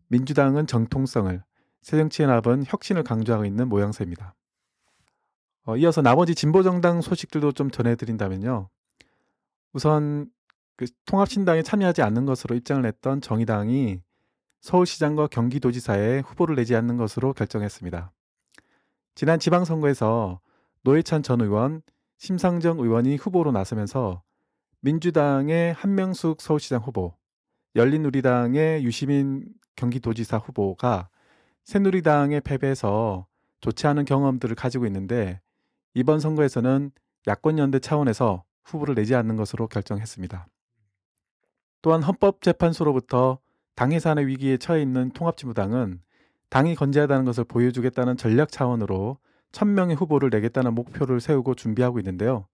민주당은 정통성을, 새정치연합은 혁신을 강조하고 있는 모양새입니다. 어, 이어서 나머지 진보정당 소식들도 좀 전해드린다면요. 우선 그 통합신당에 참여하지 않는 것으로 입장을 냈던 정의당이 서울시장과 경기도지사에 후보를 내지 않는 것으로 결정했습니다. 지난 지방선거에서 노회찬 전 의원, 심상정 의원이 후보로 나서면서 민주당의 한명숙 서울시장 후보, 열린우리당의 유시민 경기도지사 후보가 새누리당에 패배해서 좋지 않은 경험들을 가지고 있는데 이번 선거에서는 야권연대 차원에서 후보를 내지 않는 것으로 결정했습니다. 또한 헌법재판소로부터 당 해산의 위기에 처해 있는 통합진보당은 당이 건재하다는 것을 보여주겠다는 전략 차원으로 1000명의 후보를 내겠다는 목표를 세우고 준비하고 있는데요.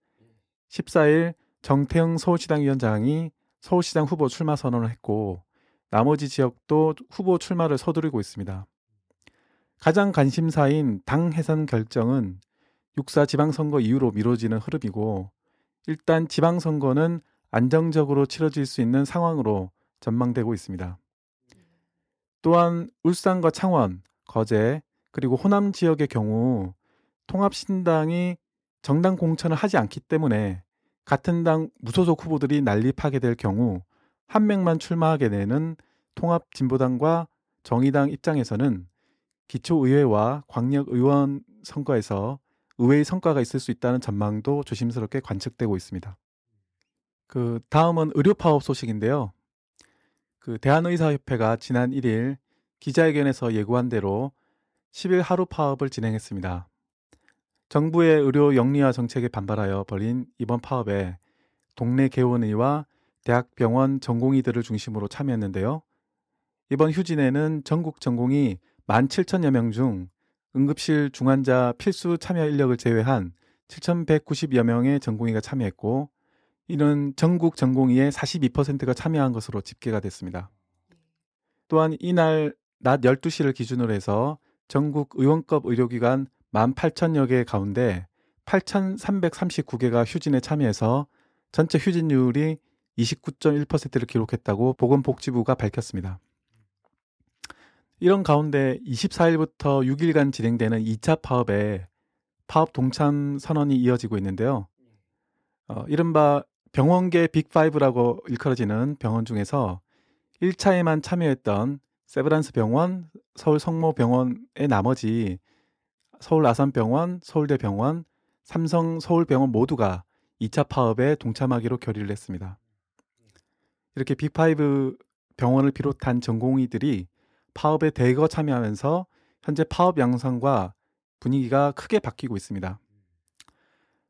14일 정태영 서울시당 위원장이 서울시장 후보 출마 선언을 했고 나머지 지역도 후보 출마를 서두르고 있습니다. 가장 관심사인 당 해산 결정은 6사 지방선거 이후로 미뤄지는 흐름이고 일단 지방선거는 안정적으로 치러질 수 있는 상황으로 전망되고 있습니다. 또한 울산과 창원, 거제, 그리고 호남 지역의 경우 통합신당이 정당 공천을 하지 않기 때문에 같은 당 무소속 후보들이 난립하게 될 경우 한 명만 출마하게 되는 통합진보당과 정의당 입장에서는 기초의회와 광역의원 선거에서 의외의 성과가 있을 수 있다는 전망도 조심스럽게 관측되고 있습니다. 그 다음은 의료 파업 소식인데요. 그 대한의사협회가 지난 1일 기자회견에서 예고한 대로 10일 하루 파업을 진행했습니다. 정부의 의료 영리화 정책에 반발하여 벌인 이번 파업에 동네 개원의와 대학병원 전공의들을 중심으로 참여했는데요. 이번 휴진에는 전국 전공이 17,000여 명 중 응급실 중환자 필수 참여 인력을 제외한 7,190여 명의 전공의가 참여했고 이는 전국 전공의의 42%가 참여한 것으로 집계가 됐습니다. 또한 이날 낮 12시를 기준으로 해서 전국 의원급 의료기관 18,000여 개 가운데 8,339개가 휴진에 참여해서 전체 휴진율이 29.1%를 기록했다고 보건복지부가 밝혔습니다. 이런 가운데 24일부터 6일간 진행되는 2차 파업에 파업 동참 선언이 이어지고 있는데요. 어, 이른바 병원계 빅5라고 일컬어지는 병원 중에서 1차에만 참여했던 세브란스 병원, 서울 성모병원의 나머지 서울 아산병원, 서울대병원, 삼성 서울병원 모두가 2차 파업에 동참하기로 결의를 했습니다. 이렇게 빅5 병원을 비롯한 전공의들이 파업에 대거 참여하면서 현재 파업 양상과 분위기가 크게 바뀌고 있습니다.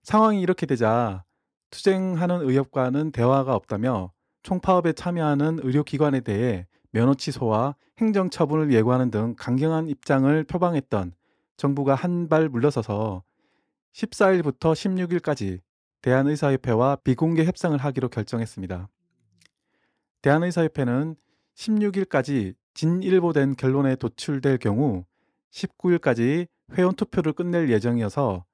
상황이 이렇게 되자 투쟁하는 의협과는 대화가 없다며 총파업에 참여하는 의료기관에 대해 면허 취소와 행정처분을 예고하는 등 강경한 입장을 표방했던 정부가 한 발 물러서서 14일부터 16일까지 대한의사협회와 비공개 협상을 하기로 결정했습니다. 대한의사협회는 16일까지 진일보된 결론에 도출될 경우 19일까지 회원 투표를 끝낼 예정이어서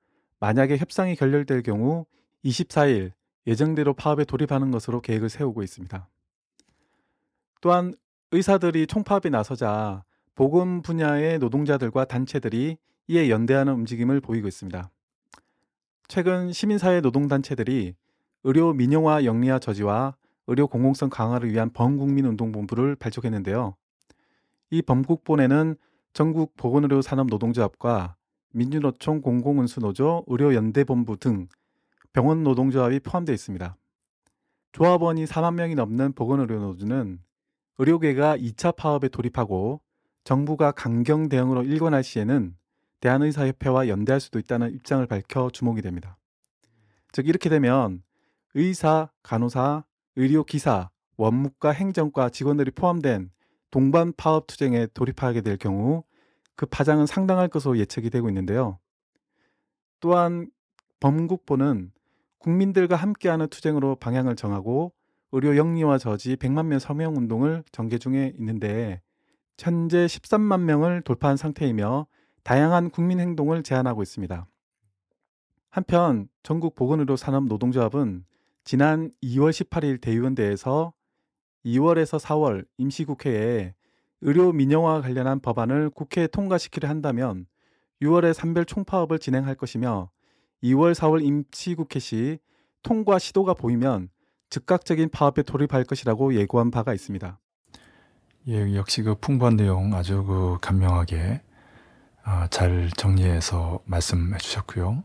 만약에 협상이 결렬될 경우 24일 예정대로 파업에 돌입하는 것으로 계획을 세우고 있습니다. 또한 의사들이 총파업에 나서자 보건 분야의 노동자들과 단체들이 이에 연대하는 움직임을 보이고 있습니다. 최근 시민사회 노동단체들이 의료 민영화 영리화 저지와 의료 공공성 강화를 위한 범국민운동본부를 발족했는데요. 이 범국본에는 전국 보건의료 산업 노동조합과 민주노총 공공운수노조 의료연대본부 등 병원 노동조합이 포함되어 있습니다. 조합원이 4만 명이 넘는 보건의료노조는 의료계가 2차 파업에 돌입하고 정부가 강경 대응으로 일관할 시에는 대한의사협회와 연대할 수도 있다는 입장을 밝혀 주목이 됩니다. 즉 이렇게 되면 의사, 간호사, 의료기사, 원무과, 행정과 직원들이 포함된 동반 파업 투쟁에 돌입하게 될 경우 그 파장은 상당할 것으로 예측이 되고 있는데요. 또한 범국보는 국민들과 함께하는 투쟁으로 방향을 정하고 의료 영리화 저지 100만 명 서명 운동을 전개 중에 있는데 현재 13만 명을 돌파한 상태이며 다양한 국민 행동을 제안하고 있습니다. 한편 전국 보건의료 산업 노동조합은 지난 2월 18일 대의원대에서 2월에서 4월 임시국회에 의료 민영화 관련한 법안을 국회에 통과시키려 한다면 6월에 산별 총파업을 진행할 것이며 2월, 4월 임시국회 시 통과 시도가 보이면 즉각적인 파업에 돌입할 것이라고 예고한 바가 있습니다. 예, 역시 그 풍부한 내용 아주 그 간명하게 아, 잘 정리해서 말씀해 주셨고요.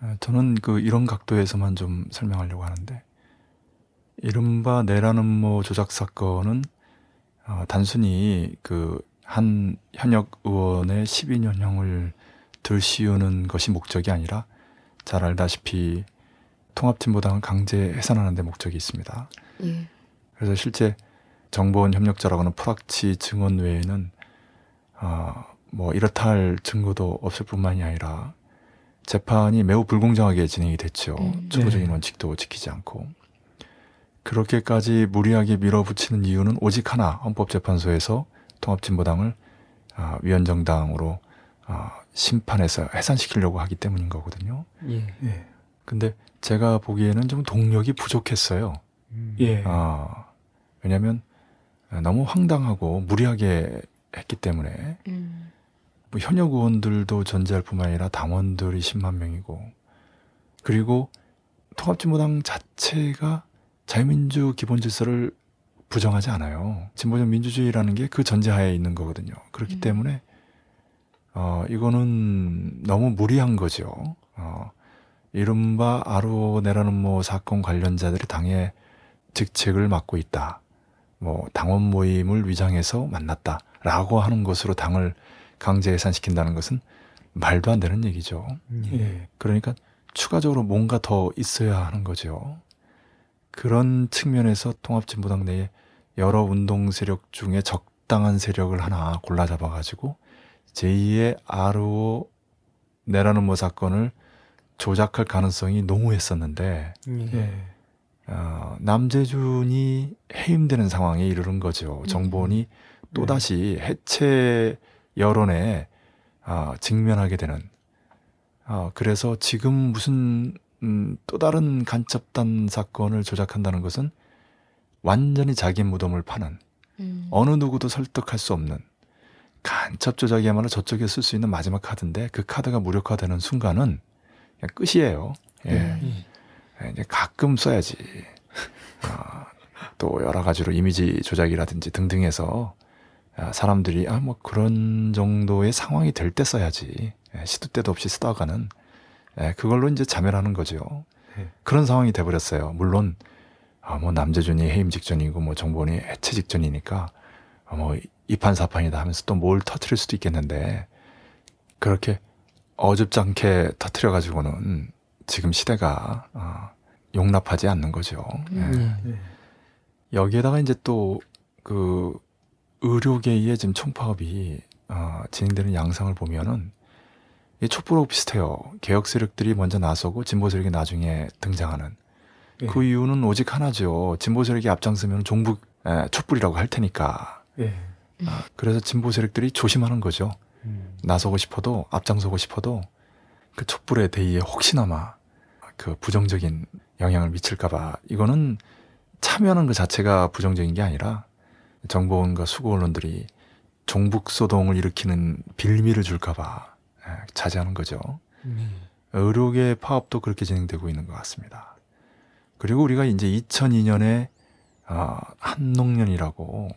아, 저는 그 이런 각도에서만 좀 설명하려고 하는데 이른바 내라는 뭐 조작 사건은 어, 단순히 그 한 현역 의원의 12년형을 들씌우는 것이 목적이 아니라 잘 알다시피 통합진보당은 강제 해산하는 데 목적이 있습니다. 예. 그래서 실제 정보원 협력자라고는 프락치 증언 외에는 어, 뭐 이렇다 할 증거도 없을 뿐만이 아니라 재판이 매우 불공정하게 진행이 됐죠. 음. 초보적인 네. 원칙도 지키지 않고. 그렇게까지 무리하게 밀어붙이는 이유는 오직 하나 헌법재판소에서 통합진보당을 아, 위헌정당으로 아, 심판해서 해산시키려고 하기 때문인 거거든요. 예. 예. 근데 제가 보기에는 좀 동력이 부족했어요. 예. 아, 왜냐하면 너무 황당하고 무리하게 했기 때문에 음. 뭐 현역 의원들도 존재할 뿐만 아니라 당원들이 10만 명이고 그리고 통합진보당 자체가 자유민주 기본 질서를 부정하지 않아요. 진보적 민주주의라는 게 그 전제하에 있는 거거든요. 그렇기 음. 때문에 어 이거는 너무 무리한 거죠. 어 이른바 아로네라는 뭐 사건 관련자들이 당의 직책을 맡고 있다. 뭐 당원 모임을 위장해서 만났다라고 하는 것으로 당을 강제 해산시킨다는 것은 말도 안 되는 얘기죠. 예. 그러니까 추가적으로 뭔가 더 있어야 하는 거죠. 그런 측면에서 통합진보당 내에 여러 운동 세력 중에 적당한 세력을 하나 골라 잡아가지고 제2의 아로 내라는 뭐 사건을 조작할 가능성이 농후했었는데 예. 어, 남재준이 해임되는 상황에 이르는 거죠. 정보원이 또다시 해체 여론에 아, 직면하게 되는. 아, 그래서 지금 무슨 음, 또 다른 간첩단 사건을 조작한다는 것은 완전히 자기 무덤을 파는 음. 어느 누구도 설득할 수 없는 간첩 조작이야말로 저쪽에 쓸 수 있는 마지막 카드인데 그 카드가 무력화되는 순간은 그냥 끝이에요. 예. 네. 예, 이제 가끔 써야지. 아, 또 여러 가지로 이미지 조작이라든지 등등해서 아, 사람들이 아 뭐 그런 정도의 상황이 될 때 써야지. 예, 시도 때도 없이 쓰다가는 예, 그걸로 이제 자멸하는 거죠. 네. 그런 상황이 돼버렸어요. 물론 아, 뭐 남재준이 해임 직전이고 뭐 정보원이 해체 직전이니까 아, 뭐 이판사판이다 하면서 또 뭘 터트릴 수도 있겠는데 그렇게 어줍잖게 터트려 가지고는 지금 시대가 아, 용납하지 않는 거죠. 예. 음. 예. 여기에다가 이제 또 그 의료계의 지금 총파업이 어, 진행되는 양상을 보면은 이 촛불하고 비슷해요. 개혁 세력들이 먼저 나서고 진보 세력이 나중에 등장하는. 예. 그 이유는 오직 하나죠. 진보 세력이 앞장서면 종북 에, 촛불이라고 할 테니까. 예. 아, 그래서 진보 세력들이 조심하는 거죠. 음. 나서고 싶어도 앞장서고 싶어도 그 촛불의 대의에 혹시나마 그 부정적인 영향을 미칠까봐 이거는 참여하는 그 자체가 부정적인 게 아니라 정보원과 수고 언론들이 종북 소동을 일으키는 빌미를 줄까봐 예, 자제하는 거죠. 의료계 파업도 그렇게 진행되고 있는 것 같습니다. 그리고 우리가 이제 2002년에 아, 한농년이라고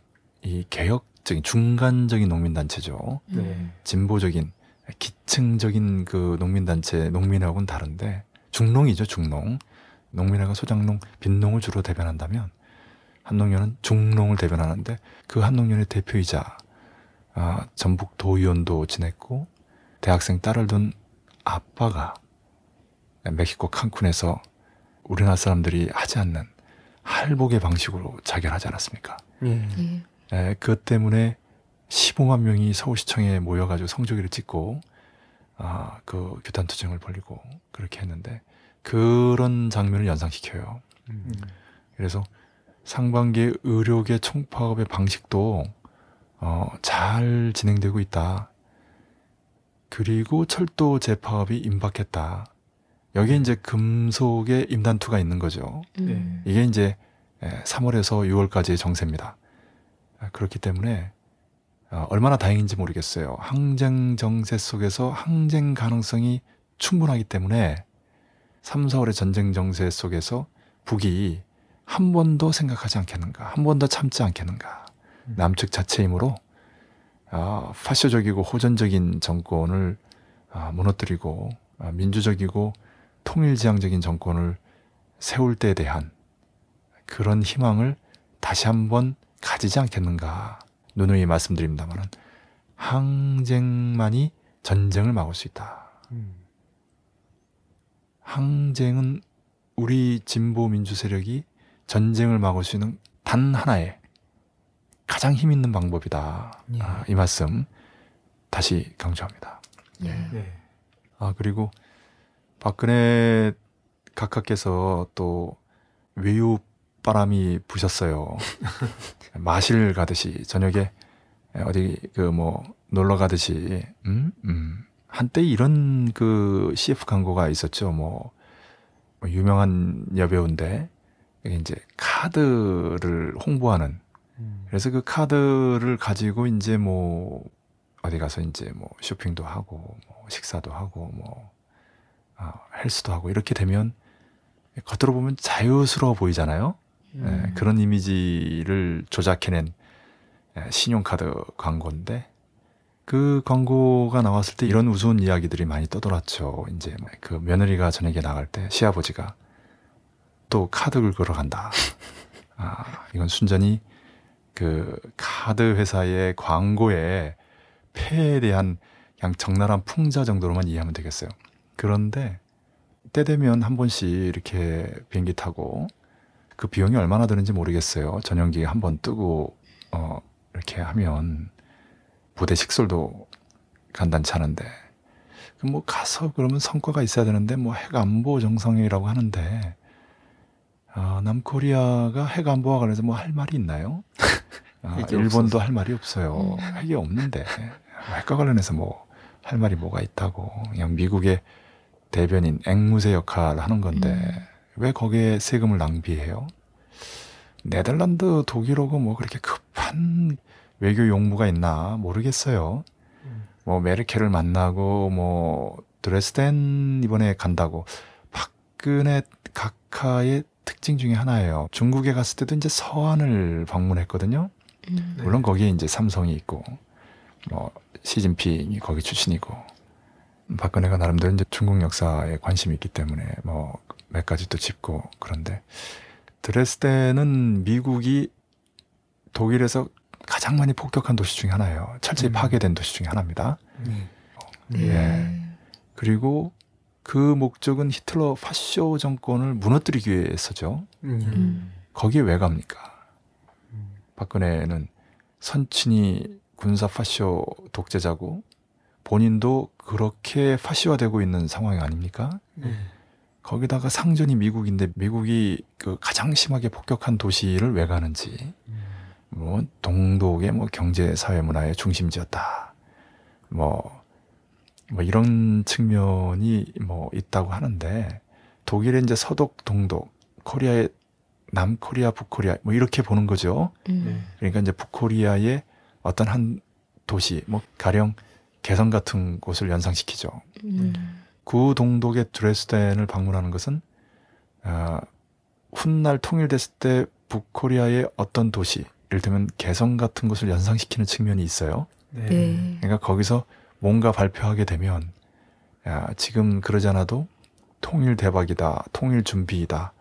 이 개혁적인 중간적인 농민단체죠. 네. 진보적인 기층적인 그 농민단체 농민하고는 다른데 중농이죠 중농 농민회가 소장농 빈농을 주로 대변한다면 한농년은 중농을 대변하는데 그 한농년의 대표이자 아, 전북 도의원도 지냈고 대학생 딸을 둔 아빠가 멕시코 칸쿤에서 우리나라 사람들이 하지 않는 할복의 방식으로 자결하지 않았습니까? 예. 에, 그것 때문에 15만 명이 서울시청에 모여가지고 성조기를 찍고 아, 그 규탄 투쟁을 벌리고 그렇게 했는데 그런 장면을 연상시켜요. 음. 그래서 상반기 의료계 총파업의 방식도 어, 잘 진행되고 있다. 그리고 철도 재파업이 임박했다. 여기에 이제 금속의 임단투가 있는 거죠. 음. 이게 이제 3월에서 6월까지의 정세입니다. 아, 그렇기 때문에 어, 얼마나 다행인지 모르겠어요. 항쟁 정세 속에서 항쟁 가능성이 충분하기 때문에 3, 4월의 전쟁 정세 속에서 북이 한 번도 생각하지 않겠는가, 한 번도 참지 않겠는가. 음. 남측 자체 힘으로 아, 파쇼적이고 호전적인 정권을 아, 무너뜨리고 아, 민주적이고 통일지향적인 정권을 세울 때에 대한 그런 희망을 다시 한번 가지지 않겠는가. 누누이 말씀드립니다만은 항쟁만이 전쟁을 막을 수 있다. 음. 항쟁은 우리 진보 민주 세력이 전쟁을 막을 수 있는 단 하나의 가장 힘 있는 방법이다. 예. 아, 이 말씀 다시 강조합니다. 예. 네. 아 그리고 박근혜 각하께서 또 외유 바람이 부셨어요. (laughs) 마실 가듯이 저녁에 어디 그 뭐 놀러 가듯이 음? 음. 한때 이런 그 CF 광고가 있었죠. 뭐, 뭐 유명한 여배우인데 이제 카드를 홍보하는 음. 그래서 그 카드를 가지고 이제 뭐 어디 가서 이제 뭐 쇼핑도 하고 뭐 식사도 하고 뭐 아, 헬스도 하고 이렇게 되면 겉으로 보면 자유스러워 보이잖아요. 예, 그런 이미지를 조작해낸 예, 신용카드 광고인데 그 광고가 나왔을 때 이런 우스운 이야기들이 많이 떠돌았죠. 이제 뭐그 며느리가 저녁에 나갈 때 시아버지가 또 카드 긁으러 간다. 아, 이건 순전히 그 카드 회사의 광고에 폐에 대한 그냥 적나라한 풍자 정도로만 이해하면 되겠어요. 그런데 때 되면 한 번씩 이렇게 비행기 타고 그 비용이 얼마나 드는지 모르겠어요. 전용기 한 번 뜨고 어 이렇게 하면 부대 식솔도 간단치 않은데 그뭐 가서 그러면 성과가 있어야 되는데 뭐 핵안보 정상회의라고 하는데 아, 남코리아가 핵안보와 관련해서 뭐 할 말이 있나요? (laughs) 아, 일본도 없어서. 할 말이 없어요. 음. 핵이 없는데 핵과 관련해서 뭐 할 말이 뭐가 있다고 그냥 미국의 대변인 앵무새 역할을 하는 건데 음. 왜 거기에 세금을 낭비해요? 네덜란드, 독일하고 뭐 그렇게 급한 외교 용무가 있나 모르겠어요. 음. 뭐 메르켈을 만나고 뭐 드레스덴 이번에 간다고 박근혜 각하의 특징 중에 하나예요. 중국에 갔을 때도 이제 서안을 방문했거든요. 음. 네. 물론 거기에 이제 삼성이 있고 뭐 시진핑이 거기 출신이고 박근혜가 나름대로 이제 중국 역사에 관심이 있기 때문에 뭐 몇 가지 또 짚고 그런데 드레스덴은 미국이 독일에서 가장 많이 폭격한 도시 중에 하나예요. 철저히 음. 파괴된 도시 중에 하나입니다. 네. 예. 네. 그리고 그 목적은 히틀러 파쇼 정권을 무너뜨리기 위해서죠. 음. 음. 거기에 왜 갑니까? 박근혜는 선친이 군사 파쇼 독재자고 본인도 그렇게 파시화되고 있는 상황이 아닙니까? 거기다가 상전이 미국인데 미국이 그 가장 심하게 폭격한 도시를 왜 가는지 뭐 동독의 뭐 경제 사회 문화의 중심지였다. 뭐, 뭐 이런 측면이 뭐 있다고 하는데 독일의 이제 서독 동독 코리아의 남코리아 북코리아 뭐 이렇게 보는 거죠. 음. 그러니까 이제 북코리아의 어떤 한 도시 뭐 가령 개성 같은 곳을 연상시키죠. 음. 구동독의 드레스덴을 방문하는 것은 아, 훗날 통일됐을 때 북코리아의 어떤 도시, 이를테면 개성 같은 곳을 연상시키는 측면이 있어요. 네. 그러니까 거기서 뭔가 발표하게 되면 야, 지금 그러지 않아도 통일 대박이다, 통일 준비이다,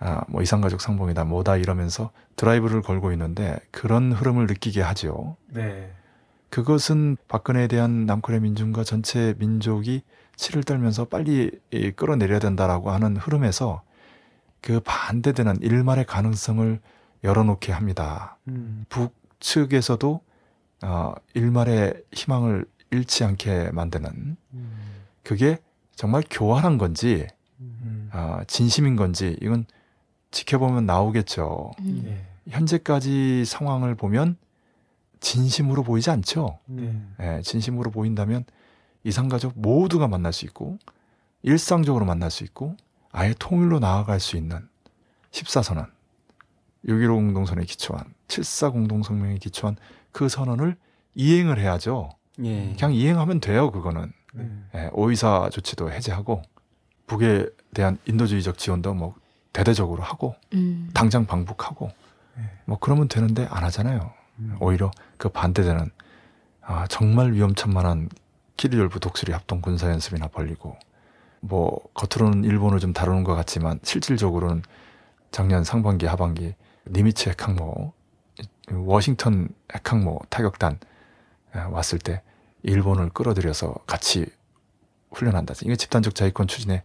아, 뭐 이상가족 상봉이다, 뭐다 이러면서 드라이브를 걸고 있는데 그런 흐름을 느끼게 하죠. 네. 그것은 박근혜에 대한 남코리아 민중과 전체 민족이 치를 떨면서 빨리 이, 끌어내려야 된다라고 하는 흐름에서 그 반대되는 일말의 가능성을 열어놓게 합니다. 음. 북측에서도 어, 일말의 희망을 잃지 않게 만드는 음. 그게 정말 교활한 건지 음. 어, 진심인 건지 이건 지켜보면 나오겠죠. 음. 네. 현재까지 상황을 보면 진심으로 보이지 않죠. 네. 예, 진심으로 보인다면 이상가족 모두가 만날 수 있고 일상적으로 만날 수 있고 아예 통일로 나아갈 수 있는 14선언 6.15 공동선언에 기초한 7.4 공동성명에 기초한 그 선언을 이행을 해야죠. 예. 그냥 이행하면 돼요, 그거는. 네. 예, 오이사 조치도 해제하고 북에 대한 인도주의적 지원도 뭐 대대적으로 하고 음. 당장 방북하고 네. 뭐 그러면 되는데 안 하잖아요. 음. 오히려 그 반대되는 아, 정말 위험천만한 키리열부 독수리 합동 군사 연습이나 벌리고 뭐 겉으로는 일본을 좀 다루는 것 같지만 실질적으로는 작년 상반기 하반기 니미츠 핵항모 워싱턴 핵항모 타격단 아, 왔을 때 일본을 끌어들여서 같이 훈련한다. 이게 집단적 자위권 추진의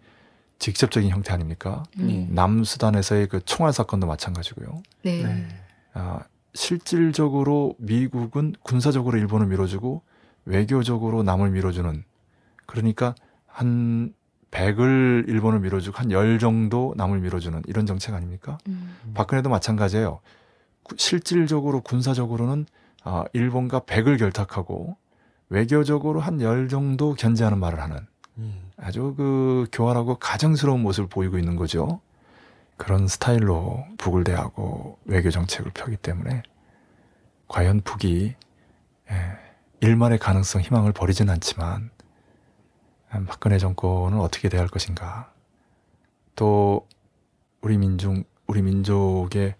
직접적인 형태 아닙니까? 예. 남수단에서의 그 총알 사건도 마찬가지고요. 네. 네. 아, 실질적으로 미국은 군사적으로 일본을 밀어주고 외교적으로 남을 밀어주는 그러니까 한 100을 일본을 밀어주고 한 10 정도 남을 밀어주는 이런 정책 아닙니까? 음. 박근혜도 마찬가지예요. 구- 실질적으로 군사적으로는 아, 일본과 100을 결탁하고 외교적으로 한 10 정도 견제하는 말을 하는 아주 그 교활하고 가정스러운 모습을 보이고 있는 거죠. 그런 스타일로 북을 대하고 외교 정책을 펴기 때문에 과연 북이 예, 일말의 가능성 희망을 버리진 않지만 음, 박근혜 정권을 어떻게 대할 것인가 또 우리 민중 우리 민족의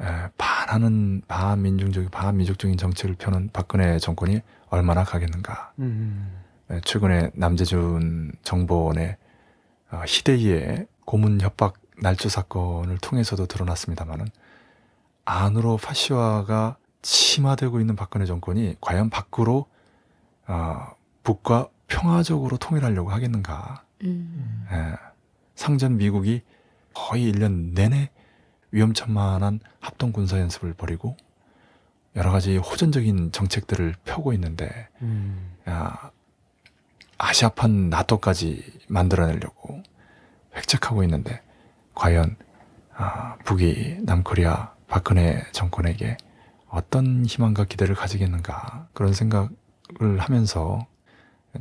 에, 반하는 반민중적인 반민족적인 정책을 펴는 박근혜 정권이 얼마나 가겠는가 음. 예, 최근에 남재준 정보원의 어, 희대희의 고문 협박 날조 사건을 통해서도 드러났습니다마는 안으로 파시화가 심화되고 있는 박근혜 정권이 과연 밖으로 어, 북과 평화적으로 통일하려고 하겠는가? 음. 예, 상전 미국이 거의 1년 내내 위험천만한 합동 군사 연습을 벌이고 여러 가지 호전적인 정책들을 펴고 있는데 음. 야, 아시아판 나토까지 만들어내려고 획책하고 있는데 과연 아, 북이 남코리아 박근혜 정권에게 어떤 희망과 기대를 가지겠는가 그런 생각을 하면서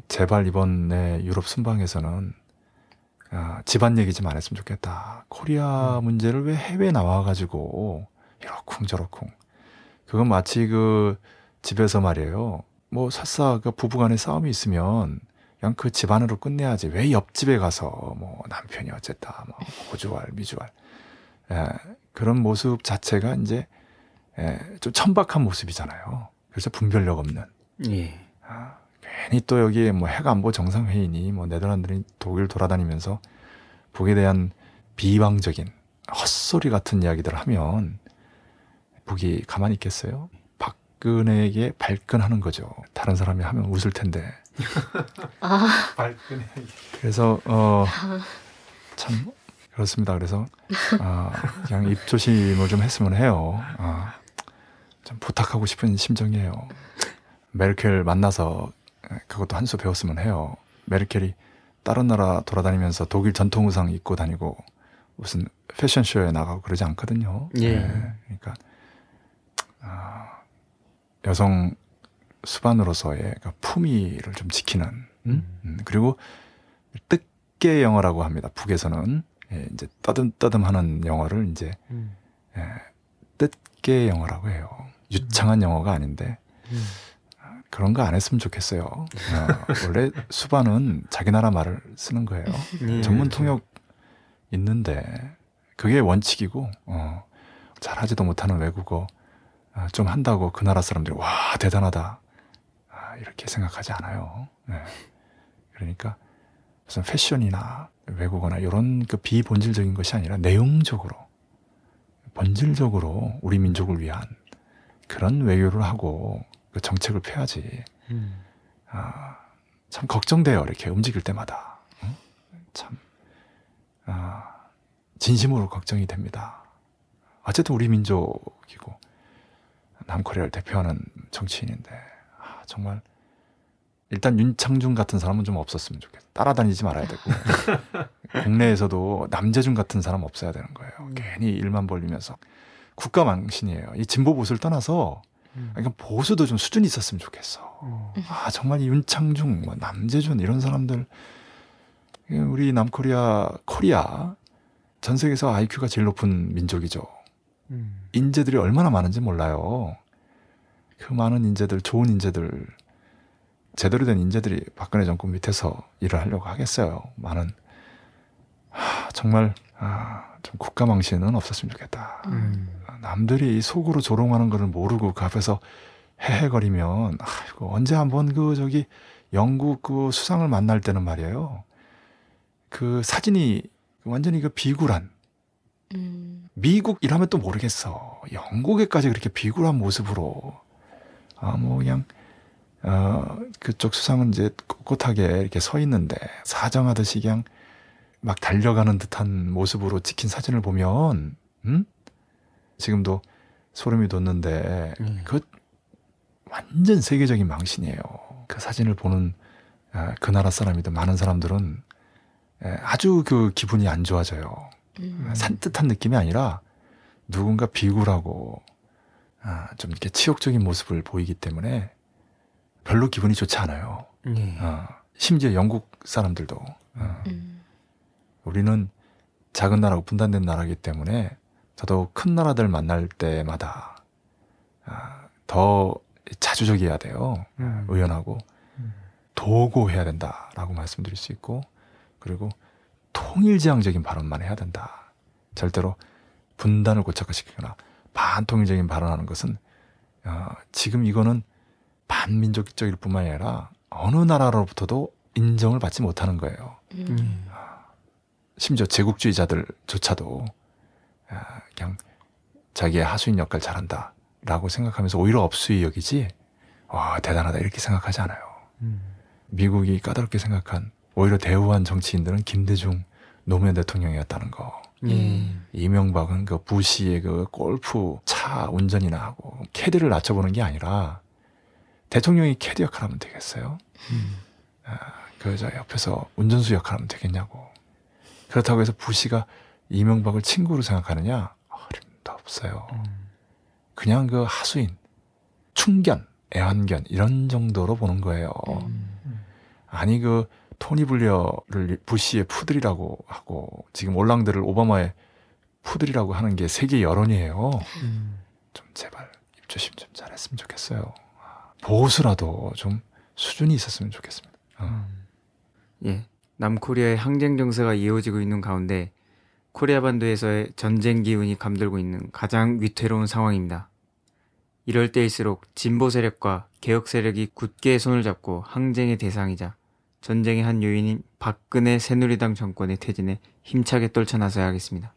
제발 이번에 유럽 순방에서는 아, 집안 얘기 좀 안 했으면 좋겠다. 코리아 문제를 왜 해외 나와가지고 이러쿵저러쿵 그건 마치 그 집에서 말이에요. 뭐 설사 그 부부간에 싸움이 있으면 그냥 그 집안으로 끝내야지 왜 옆집에 가서 뭐 남편이 어쨌다 뭐 호주알 미주알 예, 그런 모습 자체가 이제 예, 좀 천박한 모습이잖아요. 그래서 분별력 없는 예. 아, 괜히 또 여기에 뭐 해관보 정상회의니 뭐 네덜란드니 독일 돌아다니면서 북에 대한 비방적인 헛소리 같은 이야기들을 하면 북이 가만히 있겠어요? 박근혜에게 발끈하는 거죠. 다른 사람이 하면 웃을 텐데. (laughs) 아, 발끈해. 그래서 어, 참 그렇습니다. 그래서 아, 그냥 입 조심을 좀 했으면 해요. 아, 좀 부탁하고 싶은 심정이에요. 메르켈 만나서 그것도 한 수 배웠으면 해요. 메르켈이 다른 나라 돌아다니면서 독일 전통 의상 입고 다니고 무슨 패션쇼에 나가고 그러지 않거든요. 예. 네, 그러니까 아, 여성 수반으로서의 그 품위를 좀 지키는 음? 음, 그리고 뜻계 영어라고 합니다. 북에서는 예, 이제 떠듬떠듬하는 영어를 이제 음. 예, 뜻계 영어라고 해요. 유창한 영어가 아닌데 음. 그런 거 안 했으면 좋겠어요. 어, 원래 수반은 자기 나라 말을 쓰는 거예요. 예, 전문. 통역 있는데 그게 원칙이고 어, 잘하지도 못하는 외국어 아, 좀 한다고 그 나라 사람들이 와 대단하다 아, 이렇게 생각하지 않아요. 네. 그러니까 무슨 패션이나 외국어나 이런 그 비본질적인 것이 아니라 내용적으로 본질적으로 우리 민족을 위한 그런 외교를 하고 그 정책을 펴야지. 음. 아, 참 걱정돼요. 이렇게 움직일 때마다. 응? 참, 아, 진심으로 걱정이 됩니다. 어쨌든 우리 민족이고, 남코리아를 대표하는 정치인인데, 아, 정말, 일단 윤창중 같은 사람은 좀 없었으면 좋겠어. 따라다니지 말아야 되고, (laughs) 국내에서도 남재준 같은 사람 없어야 되는 거예요. 괜히 일만 벌리면서. 국가 망신이에요. 이 진보 보수를 떠나서, 그러니까 보수도 좀 수준이 있었으면 좋겠어. 아 정말 이 윤창중, 뭐 남재준 이런 사람들 우리 남코리아 코리아 전 세계에서 IQ가 제일 높은 민족이죠. 음. 인재들이 얼마나 많은지 몰라요. 그 많은 인재들, 좋은 인재들, 제대로 된 인재들이 박근혜 정권 밑에서 일을 하려고 하겠어요. 많은 하, 정말 아, 좀 국가 망신은 없었으면 좋겠다. 음. 남들이 속으로 조롱하는 거를 모르고 그 앞에서 헤헤거리면 아이고 언제 한번 그 저기 영국 그 수상을 만날 때는 말이에요. 그 사진이 완전히 그 비굴한 음. 미국 이라면 또 모르겠어. 영국에까지 그렇게 비굴한 모습으로 아뭐 그냥 어 그쪽 수상은 이제 꼿꼿하게 이렇게 서 있는데 사정하듯이 그냥 막 달려가는 듯한 모습으로 찍힌 사진을 보면 음? 지금도 소름이 돋는데 음. 그 완전 세계적인 망신이에요. 그 사진을 보는 아, 그 나라 사람이든 많은 사람들은 예, 아주 그 기분이 안 좋아져요. 음. 산뜻한 느낌이 아니라 누군가 비굴하고 아, 좀 이렇게 치욕적인 모습을 보이기 때문에 별로 기분이 좋지 않아요. 예. 어, 심지어 영국 사람들도 어, 음. 우리는 작은 나라고 분단된 나라이기 때문에 더더욱 큰 나라들 만날 때마다 아, 더 자주적이어야 돼요. 음. 의연하고 음. 도고해야 된다라고 말씀드릴 수 있고 그리고 통일지향적인 발언만 해야 된다. 절대로 분단을 고착화시키거나 반통일적인 발언하는 것은 어, 지금 이거는 반민족적일 뿐만 아니라 어느 나라로부터도 인정을 받지 못하는 거예요. 음. 심지어 제국주의자들조차도 아, 그냥 자기의 하수인 역할 잘한다 라고 생각하면서 오히려 업수이 여기지 와 대단하다 이렇게 생각하지 않아요. 음. 미국이 까다롭게 생각한 오히려 대우한 정치인들은 김대중 노무현 대통령이었다는 거. 예. 이명박은 그 부시의 그 골프 차 운전이나 하고 캐디를 낮춰보는 게 아니라 대통령이 캐디 역할 하면 되겠어요? 음. 그저 옆에서 운전수 역할 하면 되겠냐고. 그렇다고 해서 부시가 이명박을 친구로 생각하느냐? 어림도 없어요. 음. 그냥 그 하수인, 충견, 애완견 이런 정도로 보는 거예요. 음. 아니 그 토니 블리어를 부시의 푸들이라고 하고 지금 올랑드를 오바마의 푸들이라고 하는 게 세계 여론이에요. 음. 좀 제발 입조심 좀 잘했으면 좋겠어요. 보수라도 좀 수준이 있었으면 좋겠습니다. 어. 예. 남코리아의 항쟁 정세가 이어지고 있는 가운데 코리아 반도에서의 전쟁 기운이 감돌고 있는 가장 위태로운 상황입니다. 이럴 때일수록 진보 세력과 개혁 세력이 굳게 손을 잡고 항쟁의 대상이자 전쟁의 한 요인인 박근혜 새누리당 정권의 퇴진에 힘차게 떨쳐나서야 하겠습니다.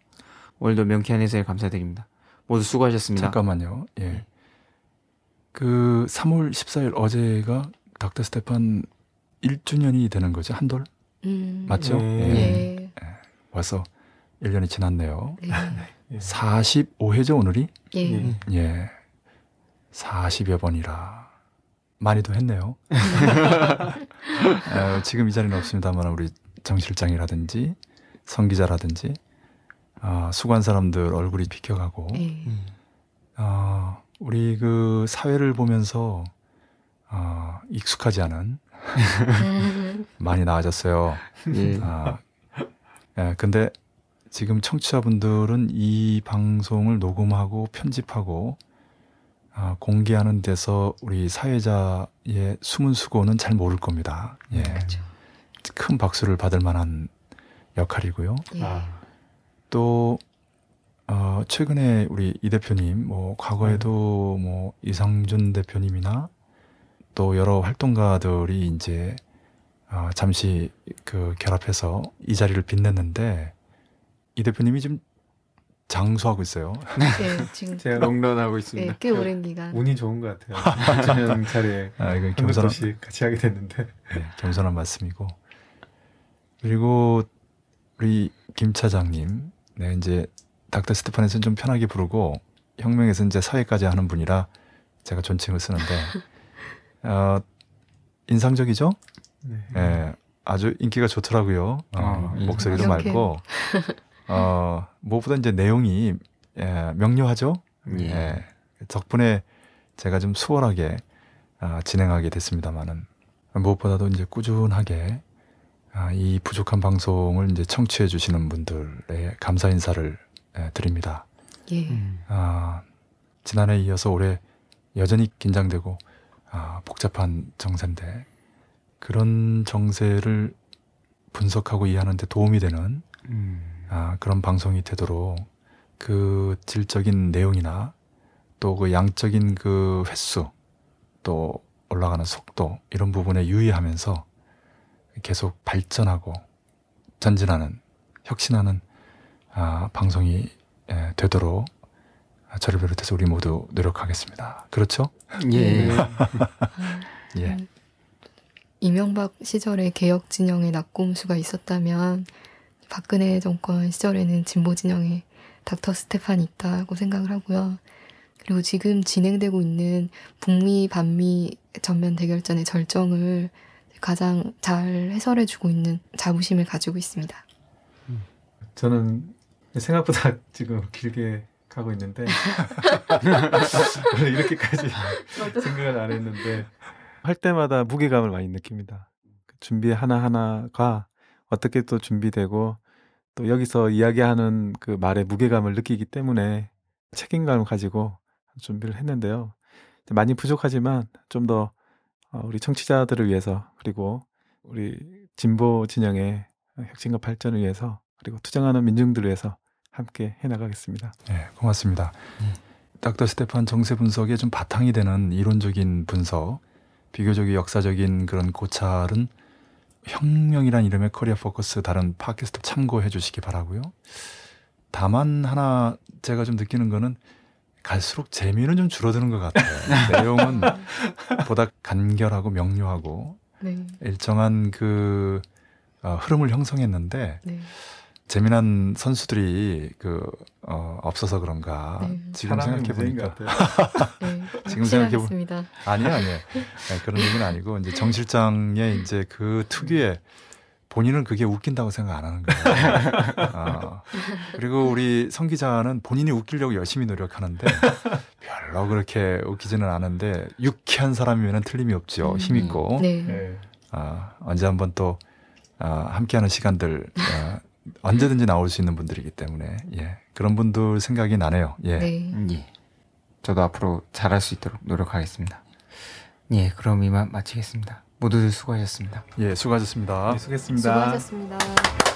오늘도 명쾌한 해설 감사드립니다. 모두 수고하셨습니다. 잠깐만요. 예. 그 3월 14일 어제가 닥터 스테판 1주년이 되는 거죠. 한돌? 음. 맞죠? 네. 예. 예. 벌써 1년이 지났네요. 네. 45회죠, 오늘이? 예. 예. 40여 번이라 많이도 했네요. (laughs) 어, 지금 이 자리는 없습니다만 우리 정 실장이라든지 성 기자라든지 어, 수고한 사람들 얼굴이 비켜가고 예. 어, 우리 그 사회를 보면서 어, 익숙하지 않은 많이 나아졌어요. 예. 아, 예, 근데 지금 청취자분들은 이 방송을 녹음하고 편집하고 아, 공개하는 데서 우리 사회자의 숨은 수고는 잘 모를 겁니다. 예. 큰 박수를 받을 만한 역할이고요. 예. 아, 또 어, 최근에 우리 이 대표님, 뭐 과거에도 뭐 이상준 대표님이나 또 여러 활동가들이 이제 어, 잠시 그 결합해서 이 자리를 빛냈는데 이 대표님이 지금 장수하고 있어요. 네, 지금 제가 롱런하고 네, 있습니다. 꽤 오랜 기간. 운이 좋은 것 같아요. 주년 차례 아, 이건 한두 겸손한, 같이 하게 됐는데 네, 겸손한 말씀이고 그리고 우리 김 차장님, 네 이제 닥터 스테판에서는 좀 편하게 부르고 혁명에서 이제 사회까지 하는 분이라 제가 존칭을 쓰는데 어, 인상적이죠? 네. 예, 아주 인기가 좋더라고요. 어, 아, 예. 목소리도 이렇게. 맑고, (laughs) 어, 무엇보다 이제 내용이 예, 명료하죠. 예. 예, 덕분에 제가 좀 수월하게 아, 진행하게 됐습니다만은 무엇보다도 이제 꾸준하게 아, 이 부족한 방송을 이제 청취해 주시는 분들의 감사 인사를 예, 드립니다. 예. 음. 아, 지난해 이어서 올해 여전히 긴장되고 아, 복잡한 정세인데 그런 정세를 분석하고 이해하는데 도움이 되는 음. 아, 그런 방송이 되도록 그 질적인 내용이나 또 그 양적인 그 횟수 또 올라가는 속도 이런 부분에 유의하면서 계속 발전하고 전진하는 혁신하는 아, 방송이 예, 되도록 아, 저를 비롯해서 우리 모두 노력하겠습니다. 그렇죠? 예. 예. (laughs) 음, 이명박 시절에 개혁 진영의 낙곰수가 있었다면 박근혜 정권 시절에는 진보 진영의 닥터 스테판이 있다고 생각을 하고요. 그리고 지금 진행되고 있는 북미 반미 전면 대결전의 절정을 가장 잘 해설해주고 있는 자부심을 가지고 있습니다. 저는 생각보다 (laughs) 지금 길게 가고 있는데 (laughs) 원래 이렇게까지 생각을 안 했는데 할 때마다 무게감을 많이 느낍니다. 그 준비 하나 하나가 어떻게 또 준비되고 또 여기서 이야기하는 그 말의 무게감을 느끼기 때문에 책임감을 가지고 준비를 했는데요. 많이 부족하지만 좀더 어, 우리 청취자들을 위해서 그리고 우리 진보 진영의 혁신과 발전을 위해서 그리고 투쟁하는 민중들을 위해서 함께 해나가겠습니다. 네, 고맙습니다. 닥터 스테판 정세 분석의 좀 바탕이 되는 이론적인 분석, 비교적인 역사적인 그런 고찰은 혁명이란 이름의 코리아 포커스 다른 팟캐스트 참고해 주시기 바라고요. 다만 하나 제가 좀 느끼는 거는 갈수록 재미는 좀 줄어드는 것 같아요. (laughs) 내용은 보다 간결하고 명료하고 네, 일정한 그 어, 흐름을 형성했는데 네, 재미난 선수들이 그 어, 없어서 그런가 네. 지금 생각해 보니까. 네. (laughs) 지금 생각해 보 확실하겠습니다. 아니에요 아니에요 네, 그런 얘기는 아니고 이제 정 실장의 이제 그 특유의 본인은 그게 웃긴다고 생각 안 하는 거예요. (laughs) 어, 그리고 우리 성 기자는 본인이 웃기려고 열심히 노력하는데 별로 그렇게 웃기지는 않은데 유쾌한 사람이면 틀림이 없죠. 힘 있고 네. 네. 아, 언제 한번 또 아, 함께하는 시간들 아, 언제든지 나올 수 있는 분들이기 때문에 예, 그런 분들 생각이 나네요. 예. 네. 예. 저도 앞으로 잘할 수 있도록 노력하겠습니다. 예, 그럼 이만 마치겠습니다. 모두들 수고하셨습니다. 예, 수고하셨습니다. 네, 수고했습니다. 수고하셨습니다.